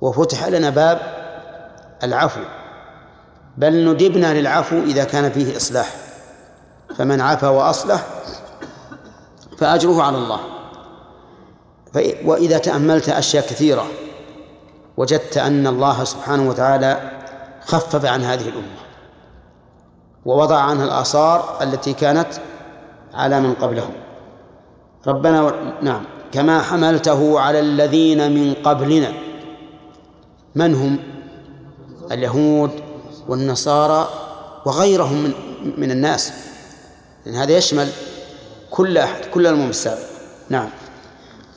وفتح لنا باب العفو. بل ندبنا للعفو إذا كان فيه إصلاح. فمن عفا وأصلح فأجره على الله. وإذا تأملت أشياء كثيرة وجدت أن الله سبحانه وتعالى خفف عن هذه الأمة ووضع عنها الآثار التي كانت على من قبلهم. ربنا و... نعم. كما حملته على الذين من قبلنا. من هم؟ اليهود والنصارى وغيرهم من من الناس. لأن هذا يشمل كل أحد كل الأمم السابقة. نعم.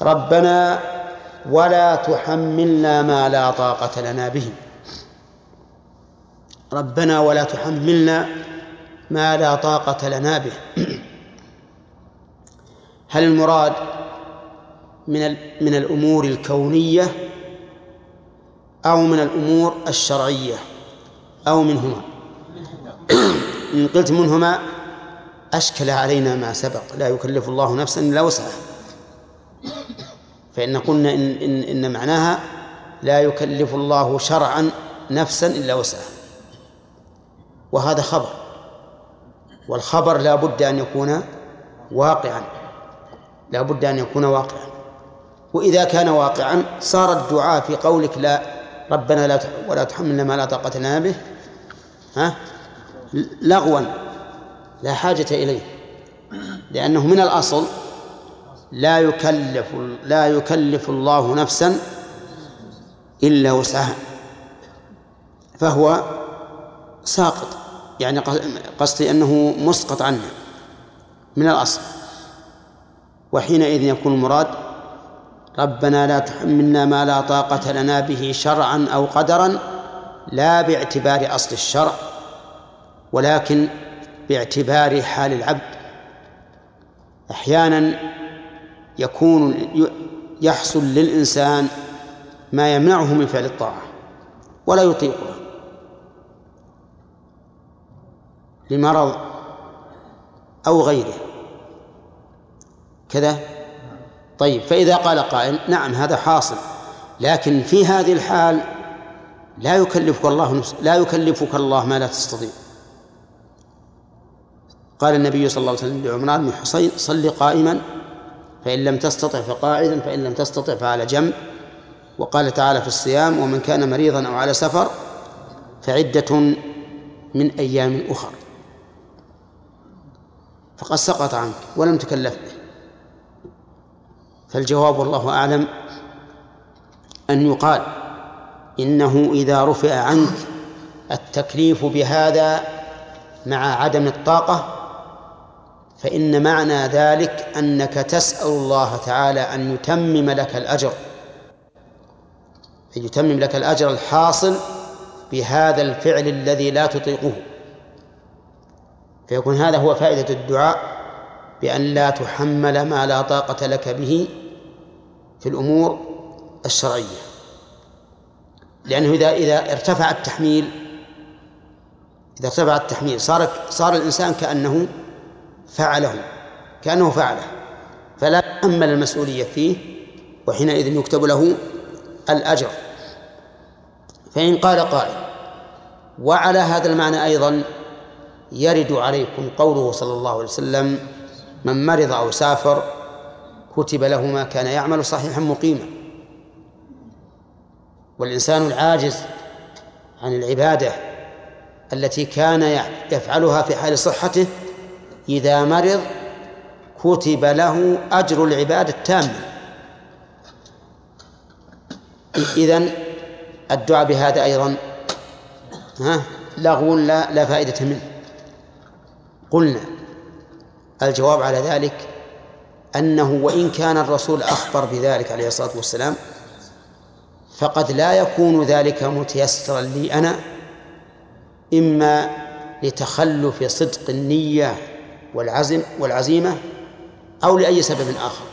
ربنا ولا تحملنا ما لا طاقة لنا به. ربنا ولا تحملنا ما لا طاقة لنا به. هل المراد من من الأمور الكونية أو من الأمور الشرعية أو منهما. إن قلت منهما أشكل علينا ما سبق. لا يكلف الله نفسا إلا وسعها. فإن قلنا إن, إن, إن معناها لا يكلف الله شرعا نفسا إلا وسعها. وهذا خبر. والخبر لا بد أن يكون واقعا. لا بد أن يكون واقعا. وإذا كان واقعا صار الدعاء في قولك لا ربنا لا ولا تحملنا ما لا طاقة لنا به. ها؟ لغوا. لا حاجة إليه. لأنه من الأصل لا يكلف لا يكلف الله نفسا إلا وسعها. فهو ساقط. يعني قصدي أنه مسقط عنه. من الأصل. وحينئذ يكون المراد ربنا لا تحملنا ما لا طاقة لنا به شرعا أو قدرا لا باعتبار أصل الشرع ولكن باعتبار حال العبد. أحيانا يكون يحصل للإنسان ما يمنعه من فعل الطاعة ولا يطيقها. لمرض أو غيره. كذا طيب فإذا قال قائل نعم هذا حاصل لكن في هذه الحال لا يكلفك الله لا يكلفك الله ما لا تستطيع. قال النبي صلى الله عليه وسلم لعمران بن حصين صل قائما فإن لم تستطع فقاعدا فإن لم تستطع فعلى جنب. وقال تعالى في الصيام ومن كان مريضا أو على سفر فعدة من أيام أخر. فقد سقط عنك ولم تكلف به فالجواب والله أعلم أن يقال إنه إذا رفع عنك التكليف بهذا مع عدم الطاقة فإن معنى ذلك أنك تسأل الله تعالى أن يتمم لك الأجر أن يتمم لك الأجر الحاصل بهذا الفعل الذي لا تطيقه. فيكون هذا هو فائدة الدعاء بأن لا تحمل ما لا طاقة لك به في الأمور الشرعية. لأنه إذا إذا ارتفع التحميل إذا ارتفع التحميل صار صار الإنسان كأنه فعله كأنه فعله. فلا يحمل المسؤولية فيه وحينئذ يكتب له الأجر. فإن قال قائل وعلى هذا المعنى أيضا يرد عليكم قوله صلى الله عليه وسلم من مرض أو سافر كتب له ما كان يعمل صحيحا مقيما. والإنسان العاجز عن العبادة التي كان يفعلها في حال صحته إذا مرض كتب له أجر العبادة التامة. إذن الدعاء بهذا أيضا ها لغو لا لا فائدة منه. قلنا الجواب على ذلك أنه وإن كان الرسول أخبر بذلك عليه الصلاة والسلام فقد لا يكون ذلك متيسرا لي أنا إما لتخلف صدق النية والعزم والعزيمة أو لأي سبب آخر.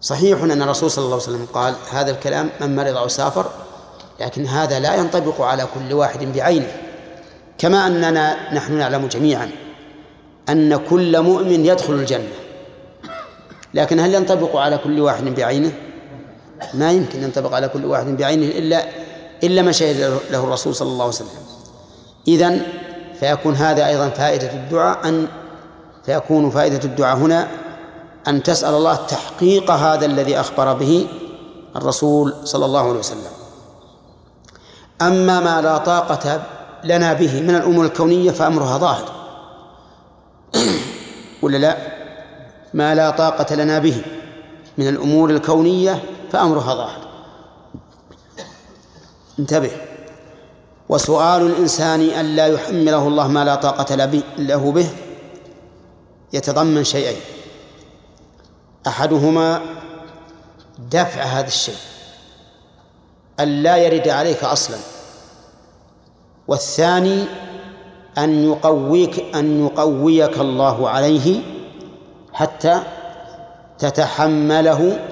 صحيح أن الرسول صلى الله عليه وسلم قال هذا الكلام من مرض أو سافر لكن هذا لا ينطبق على كل واحد بعينه. كما أننا نحن نعلم جميعا أن كل مؤمن يدخل الجنة. لكن هل ينطبق على كل واحد بعينه؟ ما يمكن ينطبق على كل واحد بعينه إلا إلا ما شهد له الرسول صلى الله عليه وسلم. إذن فيكون هذا أيضا فائدة الدعاء أن فيكون فائدة الدعاء هنا أن تسأل الله تحقيق هذا الذي أخبر به الرسول صلى الله عليه وسلم. أما ما لا طاقة لنا به من الأمور الكونية فأمرها ظاهر. ولا لا؟ ما لا طاقة لنا به من الأمور الكونية فأمرها ظاهر. انتبه. وسؤال الإنسان أن لا يحمله الله ما لا طاقة له به يتضمن شيئين. أحدهما دفع هذا الشيء أن لا يرد عليك أصلا. والثاني أن يقويك أن يقويك الله عليه حتى تتحمله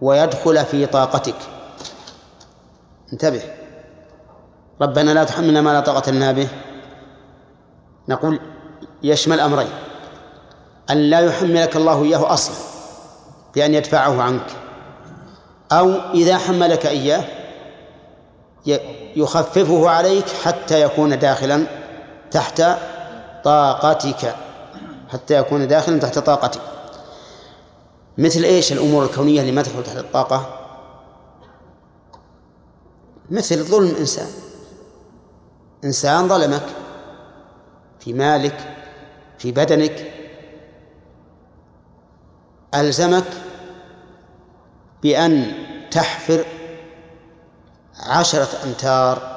ويدخل في طاقتك. انتبه. ربنا لا تحملنا ما لا طاقة لنا به. نقول يشمل أمرين. أن لا يحملك الله إياه أصلا بأن يدفعه عنك. أو إذا حملك إياه يخففه عليك حتى يكون داخلا تحت طاقتك. حتى يكون داخلا تحت طاقتك مثل إيش الأمور الكونية اللي ما تدخل تحت الطاقة؟ مثل ظلم إنسان. إنسان ظلمك في مالك في بدنك ألزمك بأن تحفر عشرة أمتار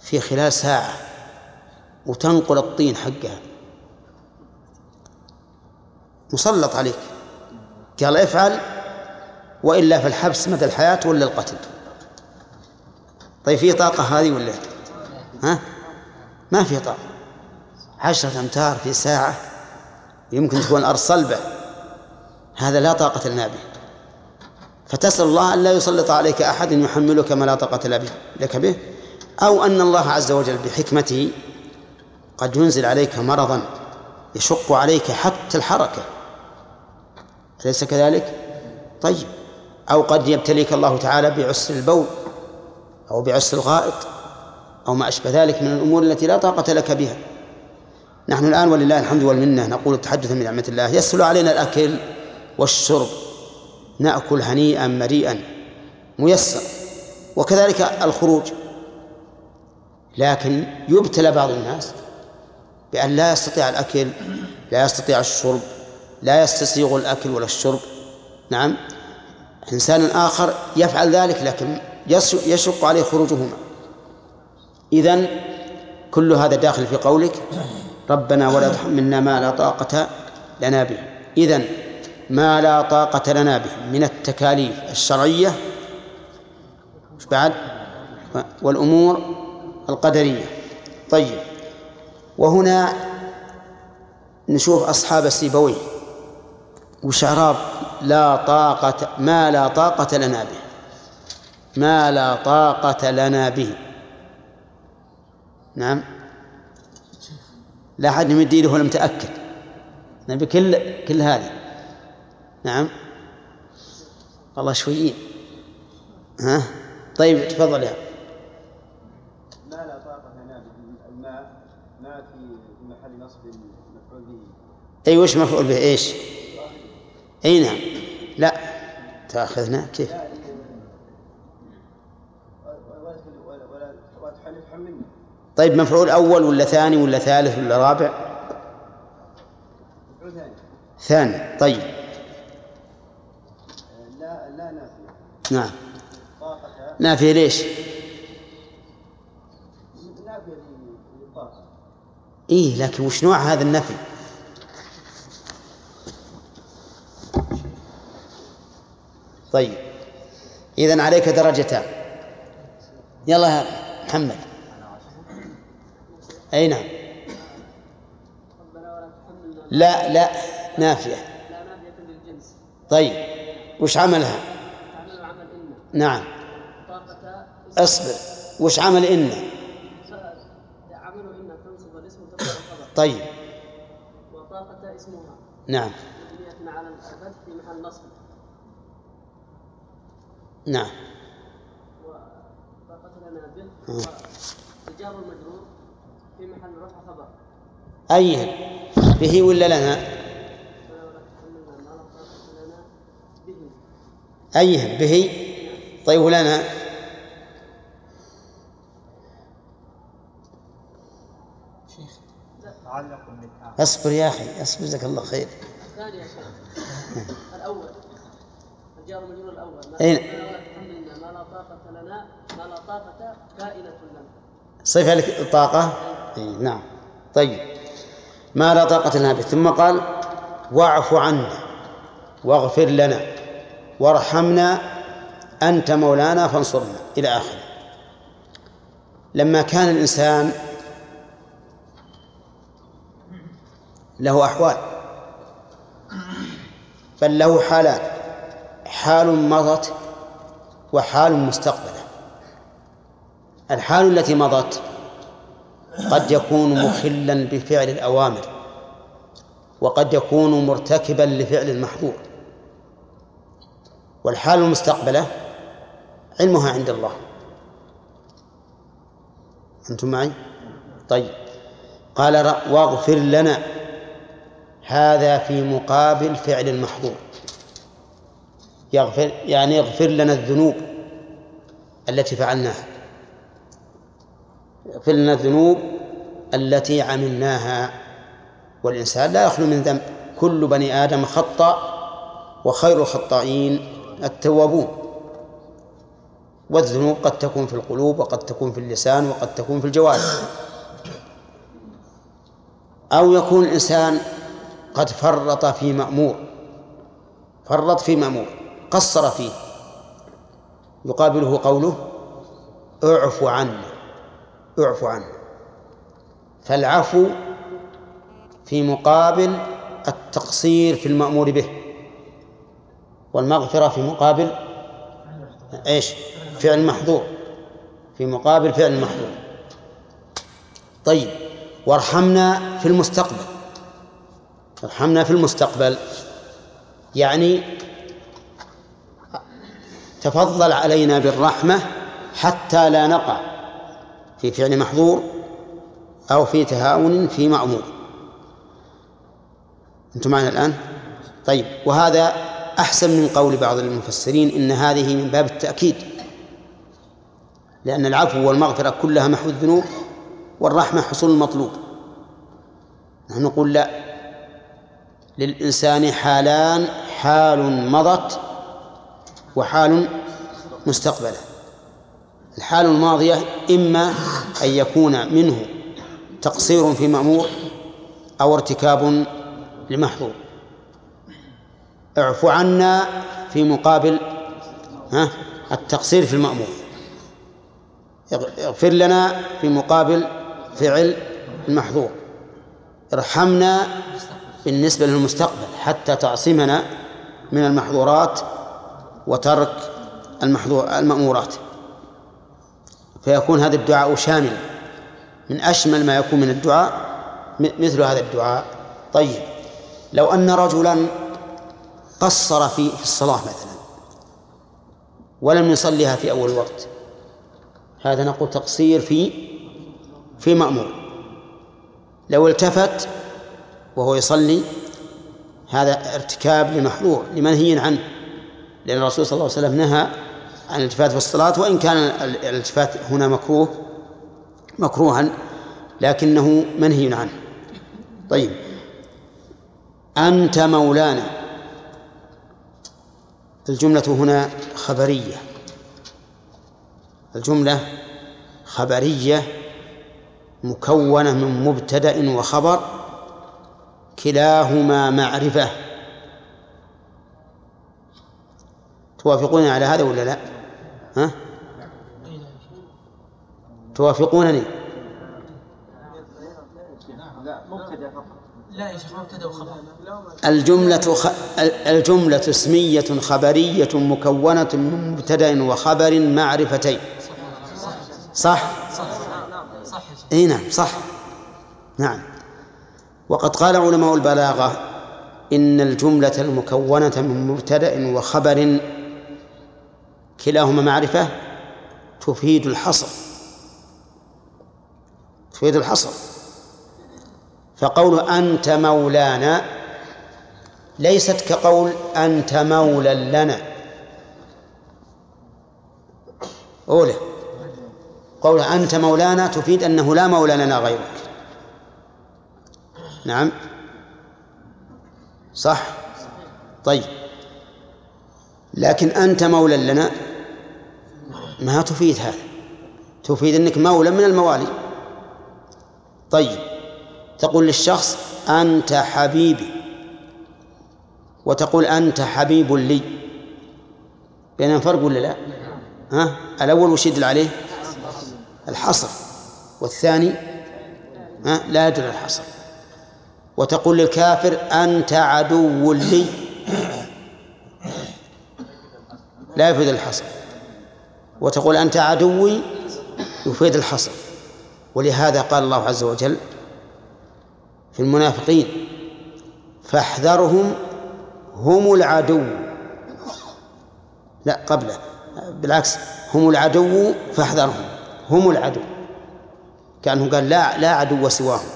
في خلال ساعة وتنقل الطين حقها. مسلط عليك. قال افعل وإلا في الحبس مدى الحياة ولا القتل. طيب في طاقة هذه ولا ها؟ ما في طاقة. عشرة أمتار في ساعة يمكن تكون الأرض صلبة. هذا لا طاقة لنا به. فتسأل الله أن لا يسلط عليك أحد يحملك ما لا طاقة لك به أو أن الله عز وجل بحكمته قد ينزل عليك مرضا يشق عليك حتى الحركة. أليس كذلك؟ طيب. أو قد يبتليك الله تعالى بعسر البول أو بعسر الغائط أو ما أشبه ذلك من الأمور التي لا طاقة لك بها. نحن الآن ولله الحمد والمنة نقول تحدثا من نعمة الله. يسهل علينا الأكل والشرب. نأكل هنيئا مريئا. ميسر. وكذلك الخروج. لكن يبتلى بعض الناس بأن لا يستطيع الأكل لا يستطيع الشرب لا يستسيغ الأكل ولا الشرب. نعم. إنسان آخر يفعل ذلك لكن يشق عليه خروجهما. إذن كل هذا داخل في قولك ربنا ولا تحملنا ما لا طاقة لنا به. إذن ما لا طاقة لنا به من التكاليف الشرعية بعد؟ والأمور القدرية. طيب. وهنا نشوف أصحاب السيبويه. وشعراب لا طاقة ما لا طاقة لنا به. ما لا طاقة لنا به. نعم. لا أحد يمد له لم تأكد نبي كل كل هذه. نعم. والله شويين ها؟ طيب تفضل يا ما لا طاقة لنا به. الماء ما في محل نصب مفعول به. أي وش مفعول به؟ إيش؟ أي نعم. لا. تأخذنا. كيف؟ طيب مفعول أول ولا ثاني ولا ثالث ولا رابع؟ ثاني. طيب. لا لا نافية نعم. نافية ليش؟ للطاقة إيه لكن وش نوع هذا النفي؟ طيب. إذن عليك درجتان يلا يا محمد. أي نعم. لا لا نافية. طيب. وش عملها؟ نعم. اصبر. وش عمل إن طيب. وطاقة اسمها. نعم على الفتح في محل نصب نعم. وطاقتنا به آه. والجار المجرور في محل رفع خبر أي به ولا لنا؟ فلا ولا تحملنا ما لا طاقة لنا؟ به أي به طيب ولنا اصبر يا أخي اصبر جزاك الله خير. الثاني يا شيخ. الأول. الجار المجرور ولا تحملنا ما لا طاقة لنا ما لا طاقة كائنة لنا. صفة لك الطاقة أي نعم. طيب. ما لا طاقة لنا به. ثم قال واعف عنا واغفر لنا وارحمنا أنت مولانا فانصرنا. إلى آخره. لما كان الإنسان له أحوال بل له حالات حال مضت وحال مستقبلة. الحال التي مضت قد يكون مخلا بفعل الأوامر وقد يكون مرتكبا لفعل المحظور. والحال المستقبلة علمها عند الله. أنتم معي؟ طيب. قال واغفر لنا. هذا في مقابل فعل المحظور. يغفر يعني يغفر لنا الذنوب التي فعلناها. يغفر لنا الذنوب التي عملناها. والإنسان لا يخلو من ذنب. كل بني آدم خطأ وخير الخطائين التوابون. والذنوب قد تكون في القلوب وقد تكون في اللسان وقد تكون في الجوارح. أو يكون الإنسان قد فرط في مأمور. فرط في مأمور. قصر فيه. يقابله قوله اعف عنا اعف عنا. فالعفو في مقابل التقصير في المأمور به. والمغفرة في مقابل إيش؟ فعل محظور في مقابل فعل محظور طيب وارحمنا في المستقبل. ارحمنا في المستقبل. يعني تفضل علينا بالرحمة حتى لا نقع في فعل محظور أو في تهاون في مأمور. أنتم معنا الآن؟ طيب وهذا أحسن من قول بعض المفسرين إن هذه من باب التأكيد لأن العفو والمغفرة كلها محو الذنوب والرحمة حصول المطلوب. نحن نقول لا. للإنسان حالان حال مضت وحال مستقبلة. الحال الماضية إما أن يكون منه تقصير في مأمور أو ارتكاب لمحظور. اعف عنا في مقابل ها التقصير في المأمور. اغفر لنا في مقابل فعل المحظور. ارحمنا بالنسبة للمستقبل حتى تعصمنا من المحظورات وترك المحظور المأمورات. فيكون هذا الدعاء شاملا. من أشمل ما يكون من الدعاء مثل هذا الدعاء. طيب. لو أن رجلا قصر في الصلاة مثلا ولم يصليها في أول وقت هذا نقول تقصير في في مأمور. لو التفت وهو يصلي هذا ارتكاب لمحظور لمنهي عنه. لأن الرسول صلى الله عليه وسلم نهى عن الالتفات في الصلاة وإن كان الالتفات هنا مكروه مكروها لكنه منهي عنه. طيب. أنت مولانا. الجملة هنا خبرية. الجملة خبرية مكونة من مبتدأ وخبر كلاهما معرفة. توافقون على هذا ولا لا؟ ها؟ توافقونني لا مبتدا يا شيخ مبتدأ وخبر الجملة خ... الجملة اسمية خبرية مكونة من مبتدأ وخبر معرفتين صح؟ صح صح إي نعم صح نعم وقد قال علماء البلاغة إن الجملة المكونة من مبتدأ وخبر كلاهما معرفة تفيد الحصر. تفيد الحصر. فقول أنت مولانا ليست كقول أنت مولى لنا. أولى. قول أنت مولانا تفيد أنه لا مولى لنا غيرك. نعم. صح؟ طيب. لكن أنت مولى لنا ما تفيد هذا تفيد أنك مولى من الموالي طيب تقول للشخص أنت حبيبي وتقول أنت حبيب لي بينهم فرق ولا لا؟ ها؟ الأول وش يدل عليه؟ الحصر والثاني ها؟ لا يدل الحصر وتقول للكافر أنت عدو لي لا يفيد الحصر وتقول أنت عدوي يفيد الحصر. ولهذا قال الله عز وجل في المنافقين فاحذرهم هم العدو. لا قبله بالعكس هم العدو فاحذرهم هم العدو. كأنه قال لا لا عدو سواهم.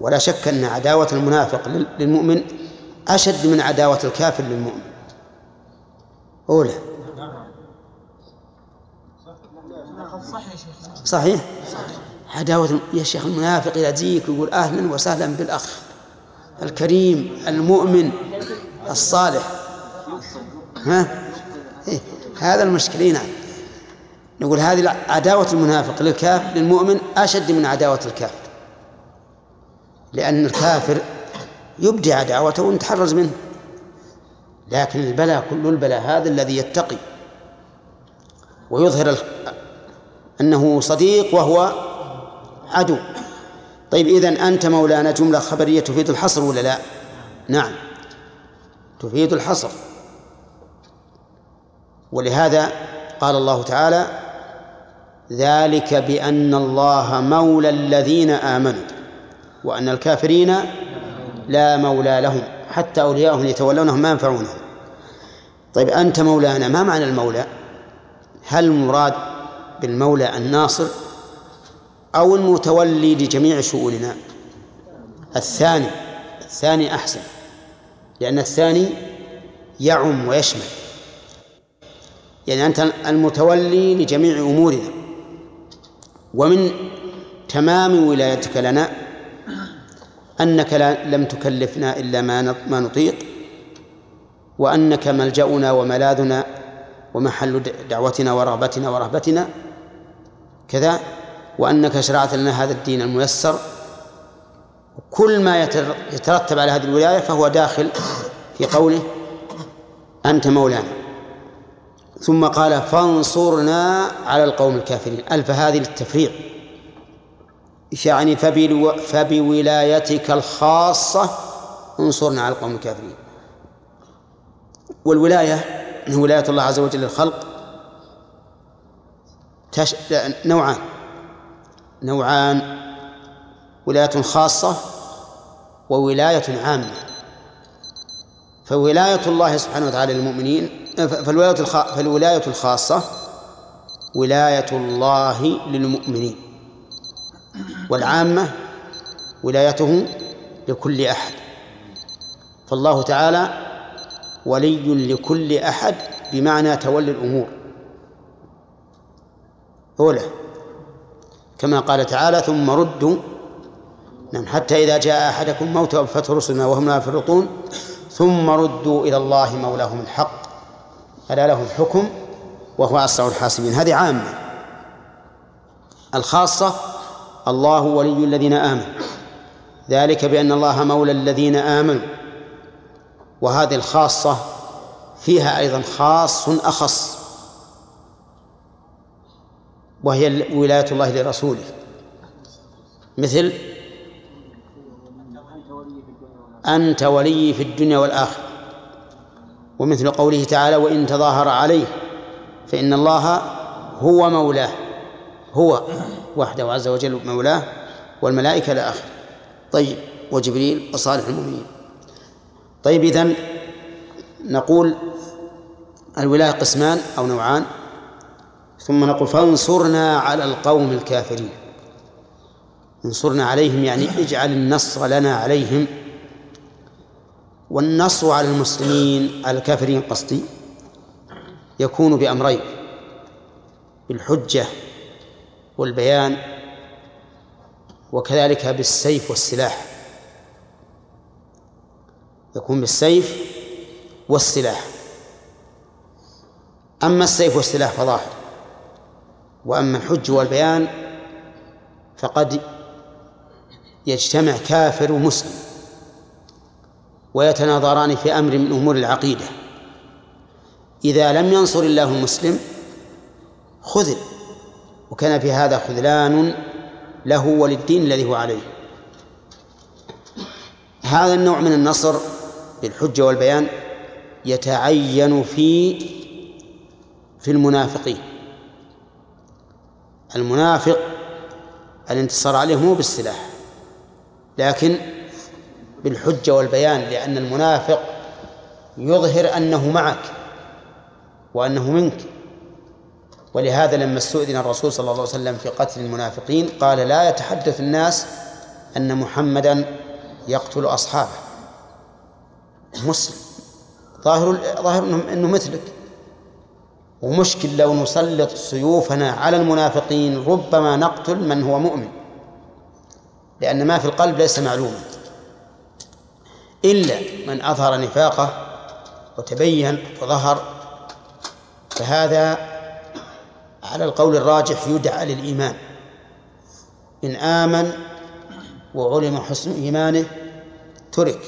ولا شك أن عداوة المنافق للمؤمن أشد من عداوة الكافر للمؤمن. أولى صح يا شيخ صحيح؟ عداوة يا شيخ المنافق تجيك ويقول أهلا وسهلا بالأخ الكريم المؤمن الصالح. ها؟ إيه؟ هذا المشكلة. نعم. نقول هذه عداوة المنافق للكافر للمؤمن أشد من عداوة الكافر لأن الكافر يبدي عداوته ونتحرز منه. لكن البلاء كل البلاء هذا الذي يتقي ويظهر أنه صديق وهو عدو. طيب إذن أنت مولانا جملة خبرية تفيد الحصر ولا لا؟ نعم تفيد الحصر. ولهذا قال الله تعالى ذلك بأن الله مولى الذين آمنوا وأن الكافرين لا مولى لهم حتى أولياءهم يتولونهم ما ينفعونهم. طيب أنت مولانا ما معنى المولى؟ هل المراد بالمولى الناصر أو المتولي لجميع شؤوننا. الثاني الثاني أحسن لأن الثاني يعم ويشمل. يعني أنت المتولي لجميع أمورنا. ومن تمام ولايتك لنا أنك لم تكلفنا إلا ما ما نطيق وأنك ملجأنا وملاذنا ومحل دعوتنا ورغبتنا ورهبتنا كذا وأنك شرعت لنا هذا الدين الميسر. كل ما يترتب على هذه الولاية فهو داخل في قوله أنت مولانا. ثم قال فانصرنا على القوم الكافرين. ألف هذه للتفريع يعني فبولايتك الخاصة انصرنا على القوم الكافرين. والولاية ولاية الله عز وجل للخلق تش... نوعان. نوعان ولاية خاصة وولاية عامة. فولاية الله سبحانه وتعالى للمؤمنين فالولاية الخ... فالولاية الخاصة ولاية الله للمؤمنين. والعامة ولايته لكل أحد. فالله تعالى ولي لكل أحد بمعنى تولي الأمور. أولى كما قال تعالى ثم ردوا. نعم حتى إذا جاء أحدكم موت وفتح رسلنا وهم لا يفرطون ثم ردوا إلى الله مولاهم الحق. ألا له الحكم وهو أسرع الحاسبين. هذه عامة. الخاصة الله ولي الذين آمنوا. ذلك بأن الله مولى الذين آمنوا. وهذه الخاصة فيها أيضا خاص أخص. وهي ولاية الله لرسوله. مثل أنت ولي في الدنيا والآخرة. ومثل قوله تعالى وإن تظاهر عليه فإن الله هو مولاه. هو وحده عز وجل مولاه والملائكة إلى طيب وجبريل وصالح المؤمنين. طيب إذن نقول الولاية قسمان أو نوعان. ثم نقول فانصرنا على القوم الكافرين. انصرنا عليهم يعني اجعل النصر لنا عليهم. والنصر على المسلمين على الكافرين قصدي يكون بأمرين بالحجة والبيان وكذلك بالسيف والسلاح. يكون بالسيف والسلاح. أما السيف والسلاح فظاهر. وأما الحج والبيان فقد يجتمع كافر ومسلم ويتناظران في أمر من أمور العقيدة. إذا لم ينصر الله المسلم خذل وكان في هذا خذلان له وللدين الذي هو عليه. هذا النوع من النصر بالحجة والبيان يتعين في في المنافقين. المنافق الانتصار عليه مو بالسلاح لكن بالحجة والبيان لأن المنافق يظهر أنه معك وأنه منك. ولهذا لما استؤذن الرسول صلى الله عليه وسلم في قتل المنافقين قال لا يتحدث الناس أن محمدا يقتل أصحابه مسلم ظاهر ظاهر إنه مثلك. ومشكل لو نسلط سيوفنا على المنافقين ربما نقتل من هو مؤمن. لأن ما في القلب ليس معلوما. إلا من أظهر نفاقه وتبين وظهر فهذا على القول الراجح يدعى للإيمان. إن آمن وعلم حسن إيمانه ترك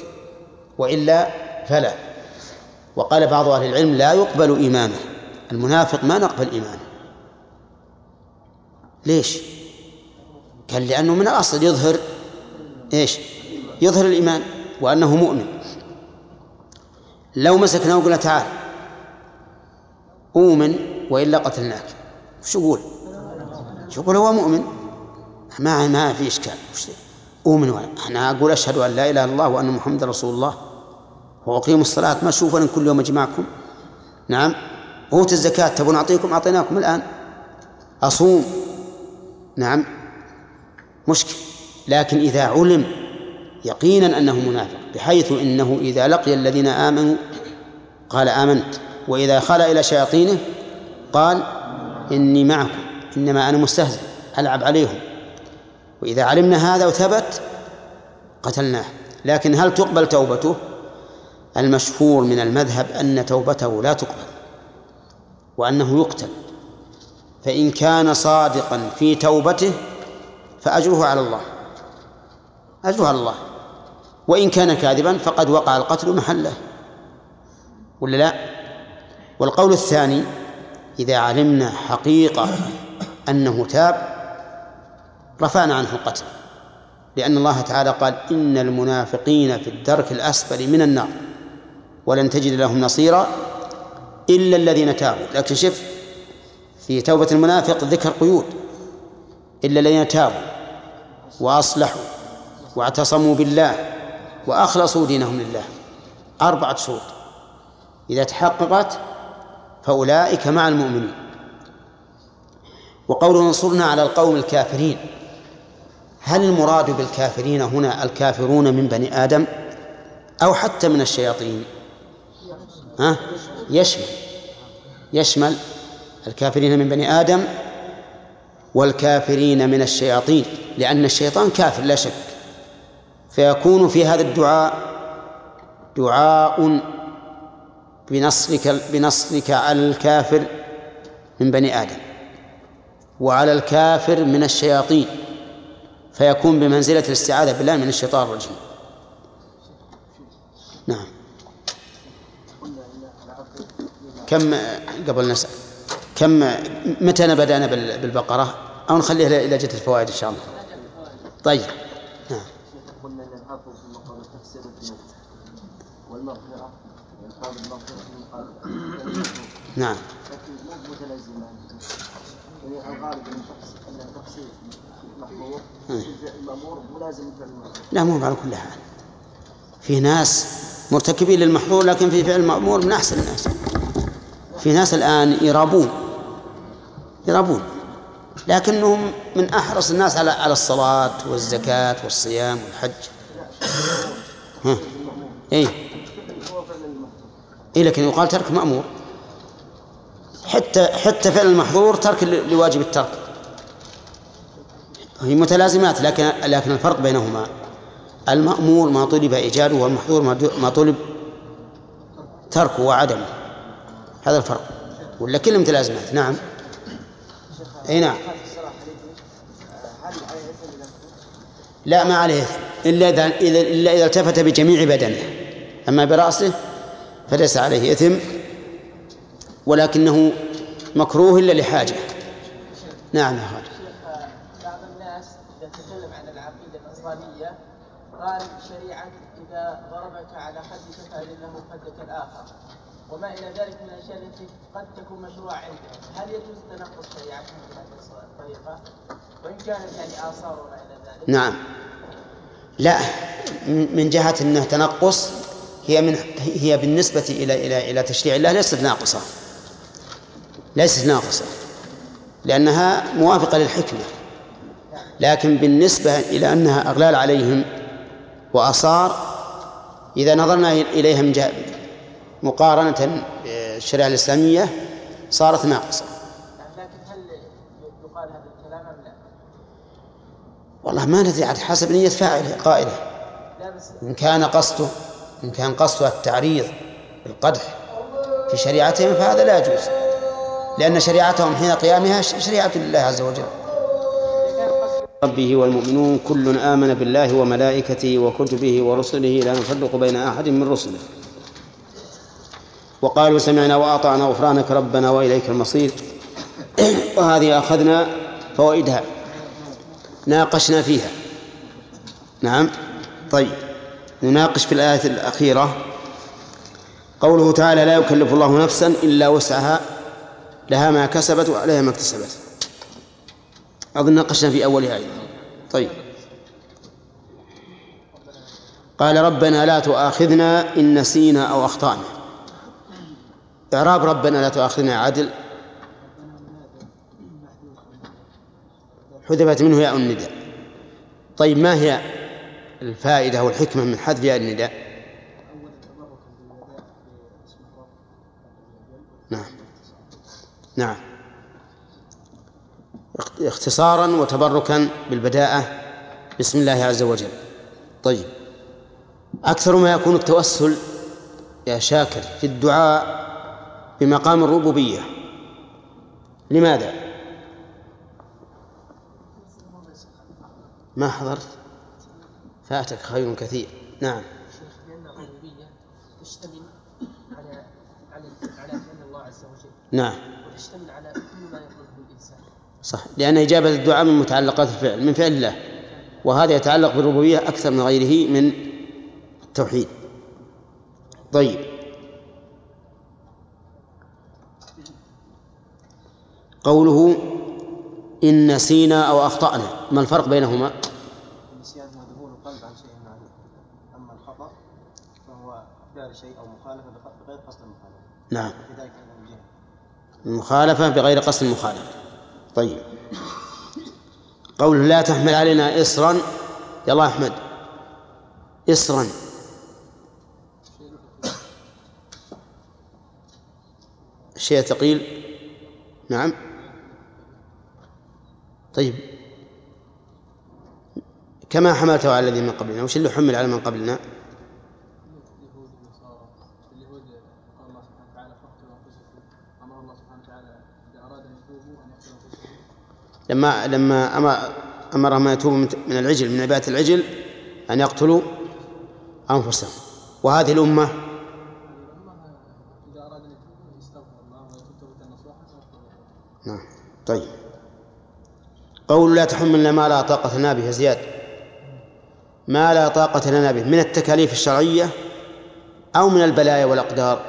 وإلا فلا. وقال بعض أهل العلم لا يقبل إيمانه. المنافق ما نقبل إيمانه. ليش؟ قال لأنه من الأصل يظهر إيش؟ يظهر الإيمان وأنه مؤمن. لو مسكناه وقلنا تعال أؤمن وإلا قتلناك. وش يقول؟ يقول هو مؤمن. ما ما في إشكال. أؤمن أنا أقول أشهد أن لا إله إلا الله وأن محمد رسول الله. وأقيموا الصلاة. ما أشوف أنا كل يوم أجمعكم نعم. أوت الزكاة. تبون أعطيكم؟ أعطيناكم الآن. أصوم. نعم. مشكل. لكن إذا علم يقينا أنه منافق بحيث إنه إذا لقي الذين آمنوا قال آمنت. وإذا خلا إلى شياطينه قال إني معكم. إنما أنا مستهزئ. ألعب عليهم. وإذا علمنا هذا وثبت قتلناه. لكن هل تقبل توبته؟ المشهور من المذهب أن توبته لا تقبل. وأنه يقتل. فإن كان صادقا في توبته فأجره على الله. أجره على الله. وإن كان كاذبا فقد وقع القتل محله. ولا لا؟ والقول الثاني إذا علمنا حقيقة أنه تاب رفعنا عنه القتل. لأن الله تعالى قال إن المنافقين في الدرك الأسفل من النار. ولن تجد لهم نصيرا إلا الذين تابوا. لكن شف في توبة المنافق ذكر قيود. إلا الذين تابوا وأصلحوا واعتصموا بالله وأخلصوا دينهم لله. أربعة شروط. إذا تحققت فأولئك مع المؤمنين. وقوله انصرنا على القوم الكافرين. هل المراد بالكافرين هنا الكافرون من بني آدم أو حتى من الشياطين؟ ها؟ يشمل. يشمل الكافرين من بني آدم والكافرين من الشياطين لأن الشيطان كافر لا شك. فيكون في هذا الدعاء دعاء بنصرك بنصرك على الكافر من بني آدم وعلى الكافر من الشياطين. فيكون بمنزلة الاستعاذة بالله من الشيطان الرجيم. نعم. كم قبل نسأل كم متى بدأنا بالبقرة؟ أو نخليها إلى جهة الفوائد إن شاء الله. طيب. نعم. قلنا ان الحافظ في التفسير والمغفره الفاظ المغفره في نعم. لكن مو يعني الغالب ان التفسير محظور المامور ملازم لا مو على كل حال. في ناس مرتكبين للمحظور لكن في فعل المأمور من أحسن الناس. في ناس الآن يرابون يرابون لكنهم من أحرص الناس على على الصلاة والزكاة والصيام والحج. ها إيه. إيه لكن يقال ترك مأمور. حتى حتى فعل المحظور ترك لواجب الترك. هي متلازمات لكن لكن الفرق بينهما. المأمور ما طلب إيجاده والمحظور ما طلب تركه وعدمه. هذا الفرق. ولا كلهم متلازمات نعم. أي نعم. لا ما عليه إثم. إلا إذا إذا إلا إذا التفت بجميع بدنه. أما برأسه فليس عليه إثم ولكنه مكروه إلا لحاجة. نعم يا خالد. بعض الناس إذا تكلم عن العقيدة النصرانية قال شريعة إذا ضربك على خدك فأذن له خدك الآخر وما إلى ذلك قد تكون مشروعة عنده هل يجوز تنقص شريعتهم بهذه الطريقة؟ وإن كانت يعني آثار وما إلى ذلك. نعم. لا. من جهة أنه تنقص هي من هي بالنسبة إلى إلى إلى تشريع الله ليست ناقصة. ليست ناقصة. لأنها موافقة للحكمة. لكن بالنسبة إلى أنها أغلال عليهم وآثار إذا نظرنا جهة مقارنة بالشريعة الإسلامية صارت ناقصة. لكن هل يقال هذا الكلام أم لا؟ والله ما ندري عاد حسب نية فاعله قائلة. إن كان قصده إن كان قصده التعريض بالقدح في شريعتهم فهذا لا يجوز. لأن شريعتهم حين قيامها شريعة لله عز وجل. ربه والمؤمنون كل آمن بالله وملائكته وكتبه ورسله لا نفرق بين أحد من رسله. وقالوا سمعنا وأطعنا غفرانك ربنا وإليك المصير. وهذه أخذنا فوائدها. ناقشنا فيها. نعم. طيب. نناقش في الآية الأخيرة. قوله تعالى لا يكلف الله نفسا إلا وسعها. لها ما كسبت وعليها ما اكتسبت. أظن ناقشنا في أولها أيضا. طيب. قال ربنا لا تؤاخذنا إن نسينا أو أخطأنا. إعراب ربنا لا تؤاخذنا عدل حذفت منه ياء النداء. طيب ما هي الفائدة والحكمة من حذف ياء النداء؟ نعم. نعم. اختصارا وتبركا بالبداءة. بسم الله عز وجل. طيب. أكثر ما يكون التوسل يا شاكر في الدعاء بمقام الربوبية. لماذا؟ ما حضرت؟ فاتك خير كثير. نعم. شيخ لأن الربوبية تشتمل على على على فعل الله عز وجل نعم. وتشتمل على كل ما يطلبه الإنسان. صح. لأن إجابة الدعاء من متعلقات الفعل من فعل الله. وهذا يتعلق بالربوبية أكثر من غيره من التوحيد. طيب. قوله إن نسينا أو أخطأنا. ما الفرق بينهما؟ النسيان هو ذهول القلب عن شيء معلوم أما الخطأ فهو فعل شيء أو مخالفة بخ- بغير قصد المخالفة. نعم. في ذلك أيضا الجهل المخالفة بغير قصد المخالفة. طيب. قوله لا تحمل علينا إصرا. يلا أحمد. إصرا. شيء ثقيل. نعم. طيب. كما حملته على الذين من قبلنا وش اللي حمل على من قبلنا؟ لما لما أمر امرهم ان يتوبوا من العجل من عبادة العجل أن يقتلوا أنفسهم. وهذه الأمة؟ اذا اراد ان يتوبوا يستغفر الله ويتوب توبه نصوحا ويغفر له نعم طيب قول لا تحملنا ما لا طاقة لنا به زياد. ما لا طاقة لنا به من التكاليف الشرعية أو من البلايا والأقدار.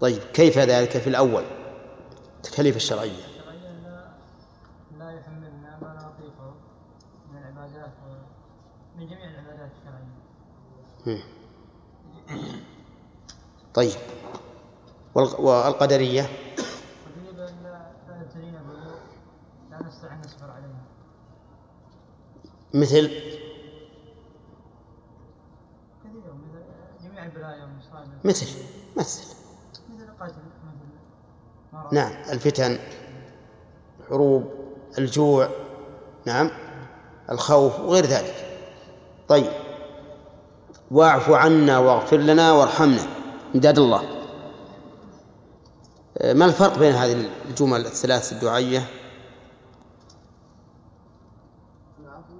طيب كيف ذلك في الأول؟ التكاليف الشرعية. لا لا يحملنا ما نطيقه من العبادات من جميع العبادات الشرعية. طيب. والق- والقدرية؟ مثل مثل مثل. نعم الفتن الحروب الجوع نعم الخوف وغير ذلك. طيب واعف عنا واغفر لنا وارحمنا امداد الله. آه، ما الفرق بين هذه الجمل الثلاث الدعائية العفو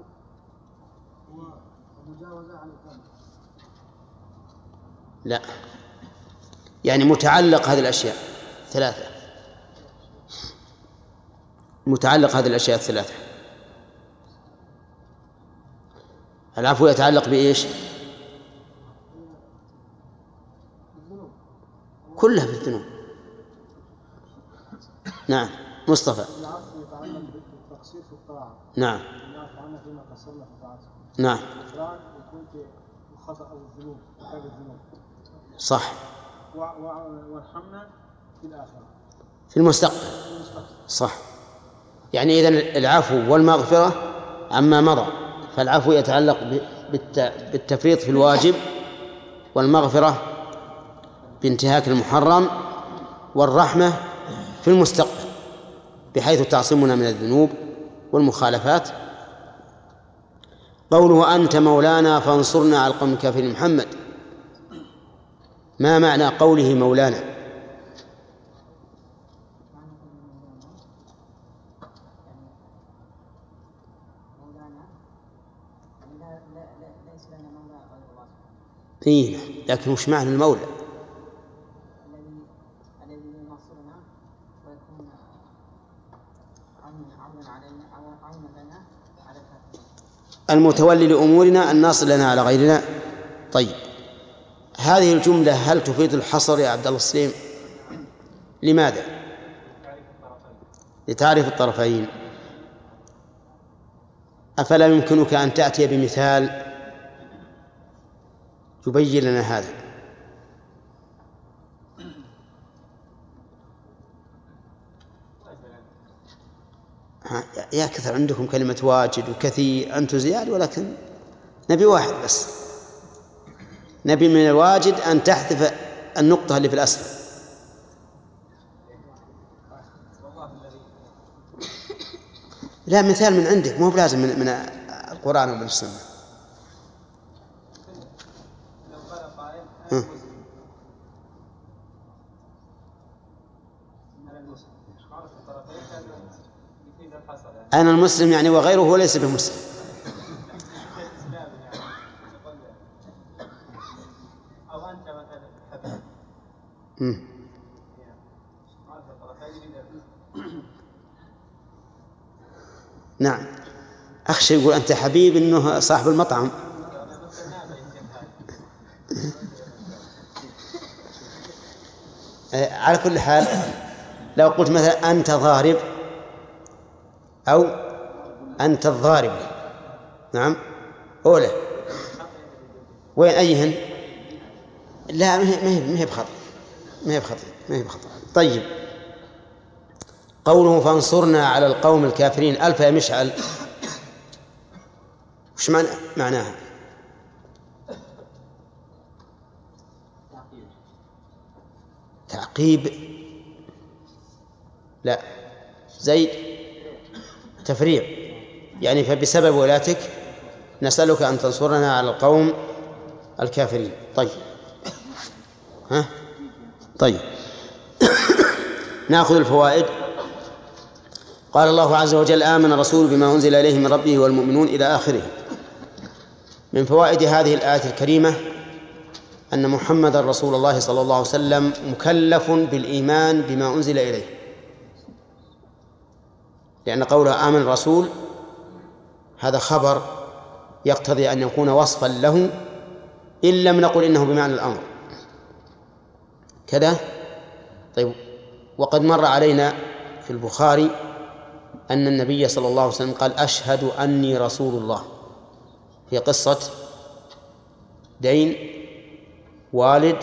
ومجاوزة عن الذنب لا. يعني متعلق هذه الأشياء ثلاثة. متعلق هذه الأشياء الثلاثة العفو يتعلق بإيش؟ كلها نعم. مصطفى. في الطاعة نعم. طاعته نعم في الخطأ الذنوب الذنوب. صح. وارحمنا في الآخرة. في المستقبل. صح. يعني إذن العفو والمغفرة عما مضى فالعفو يتعلق بالتفريط في الواجب والمغفرة بانتهاك المحرم والرحمة في المستقبل بحيث تعصمنا من الذنوب والمخالفات. قوله أنت مولانا فانصرنا على القوم الكافرين محمد. ما معنى قوله مولانا؟ إيه لكن وش معنى المولى؟ المتولي لأمورنا الناصر لنا على غيرنا؟ طيب. هذه الجملة هل تفيد الحصر يا عبد الله السليم؟ لماذا؟ لتعرف الطرفين. أفلا يمكنك أن تأتي بمثال يبين لنا هذا؟ يا كثر عندكم كلمة واجد وكثير أنتم زياد ولكن نبي واحد بس. نبي من الواجد أن تحذف النقطة اللي في الأسفل لا مثال من عندك مو بلازم من, من القرآن ومن السنة. أنا مسلم أنا المسلم يعني وغيره ليس بمسلم إسلام يعني يقول أو أنت مثلا حبيب مم. قال في الطرفين يفيد نعم. أخشى يقول؟ أنت حبيب إنه صاحب المطعم. آه، على كل حال لو قلت مثلا أنت ضارب أو أنت الضارب نعم. أولى. وين أيهن؟ لا ما هي ما هي بخطأ ما هي بخطأ ما هي بخطأ. طيب. قوله فانصرنا على القوم الكافرين ألف يا مشعل. وش معنى معناها؟ تعقيب. لا. زيد. تفريع. يعني فبسبب ولاتك نسألك أن تنصرنا على القوم الكافرين. طيب. ها؟ طيب. ناخذ الفوائد. قال الله عز وجل آمن الرسول بما أنزل إليه من ربه والمؤمنون إلى آخره. من فوائد هذه الآية الكريمة أن محمد رسول الله صلى الله عليه وسلم مكلف بالإيمان بما أنزل إليه. لأن قوله آمن الرسول هذا خبر يقتضي أن يكون وصفا له إن لم نقل إنه بمعنى الأمر. كذا. طيب وقد مر علينا في البخاري أن النبي صلى الله عليه وسلم قال أشهد أني رسول الله. في قصة دين والد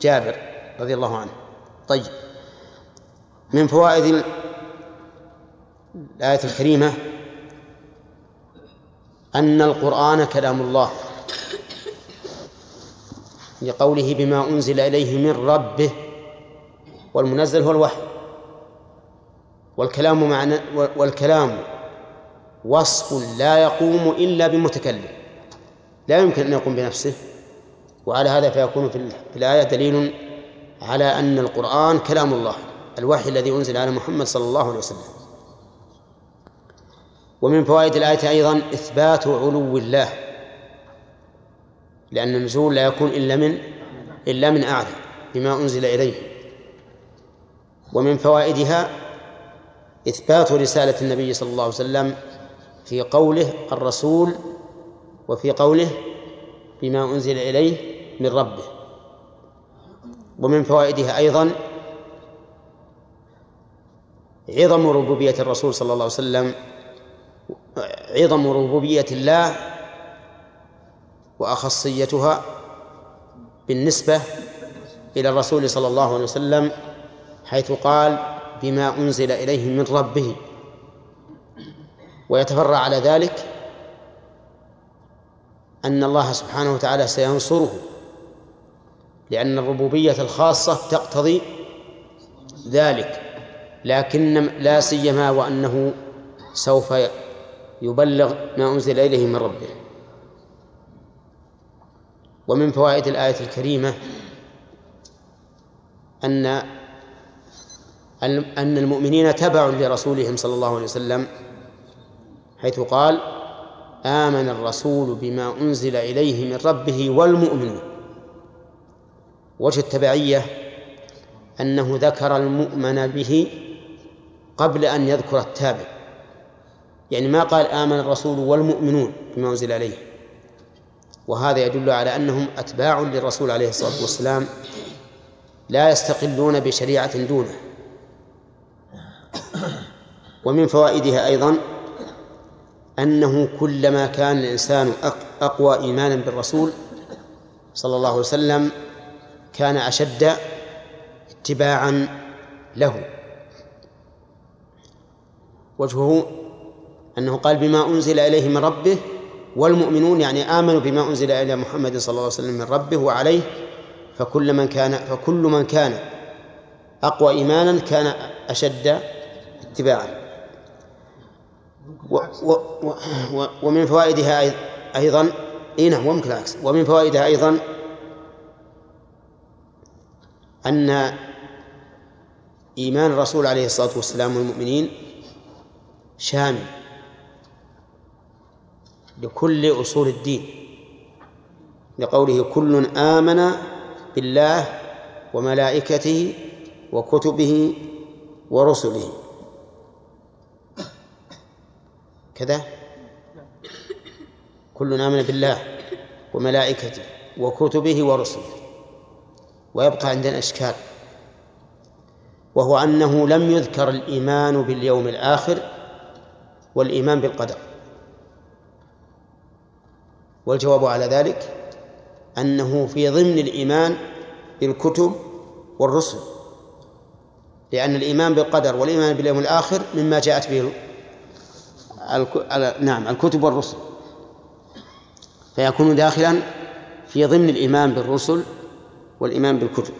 جابر رضي الله عنه. طيب من فوائد الآية الكريمة أن القرآن كلام الله. لقوله بما أنزل إليه من ربه والمنزل هو الوحي والكلام معنى والكلام وصف لا يقوم إلا بمتكلم لا يمكن أن يقوم بنفسه وعلى هذا فيكون في الآية دليل على أن القرآن كلام الله الوحي الذي أنزل على محمد صلى الله عليه وسلم. ومن فوائد الآية أيضا إثبات علو الله. لأن النزول لا يكون إلا من إلا من أعلى بما أنزل إليه. ومن فوائدها إثبات رسالة النبي صلى الله عليه وسلم في قوله الرسول وفي قوله بما أنزل إليه من ربه. ومن فوائدها أيضا عظم ربوبية الرسول صلى الله عليه وسلم عظم ربوبية الله وأخصيتها بالنسبة إلى الرسول صلى الله عليه وسلم حيث قال بما أنزل إليه من ربه. ويتفرع على ذلك أن الله سبحانه وتعالى سينصره لأن الربوبية الخاصة تقتضي ذلك لكن لا سيما وأنه سوف يبلغ ما أنزل إليه من ربه. ومن فوائد الآية الكريمة أن أن المؤمنين تبع لرسولهم صلى الله عليه وسلم حيث قال آمن الرسول بما أنزل إليه من ربه والمؤمنون. وجه التبعية أنه ذكر المؤمن به قبل أن يذكر التابع. يعني ما قال آمن الرسول والمؤمنون بما أنزل عليه وهذا يدل على أنهم أتباع للرسول عليه الصلاة والسلام لا يستقلون بشريعة دونه. ومن فوائدها أيضا أنه كلما كان الإنسان أقوى إيمانا بالرسول صلى الله عليه وسلم كان أشد اتباعا له. وجهه أنه قال بما أنزل إليه من ربه والمؤمنون يعني آمنوا بما أنزل إلى محمد صلى الله عليه وسلم من ربه وعليه فكل من كان فكل من كان أقوى إيمانا كان أشد اتباعا. و و و ومن فوائدها أيضا إيه نعم وممكن العكس. ومن فوائدها أيضا أن إيمان الرسول عليه الصلاة والسلام والمؤمنين شامل. لكل أصول الدين. لقوله كل آمن بالله وملائكته وكتبه ورسله. كذا؟ كل آمن بالله وملائكته وكتبه ورسله. ويبقى عندنا إشكال. وهو أنه لم يذكر الإيمان باليوم الآخر والإيمان بالقدر. والجواب على ذلك أنه في ضمن الإيمان بالكتب والرسل لأن الإيمان بالقدر والإيمان باليوم الآخر مما جاءت به نعم الكتب والرسل. فيكون داخلا في ضمن الإيمان بالرسل والإيمان بالكتب.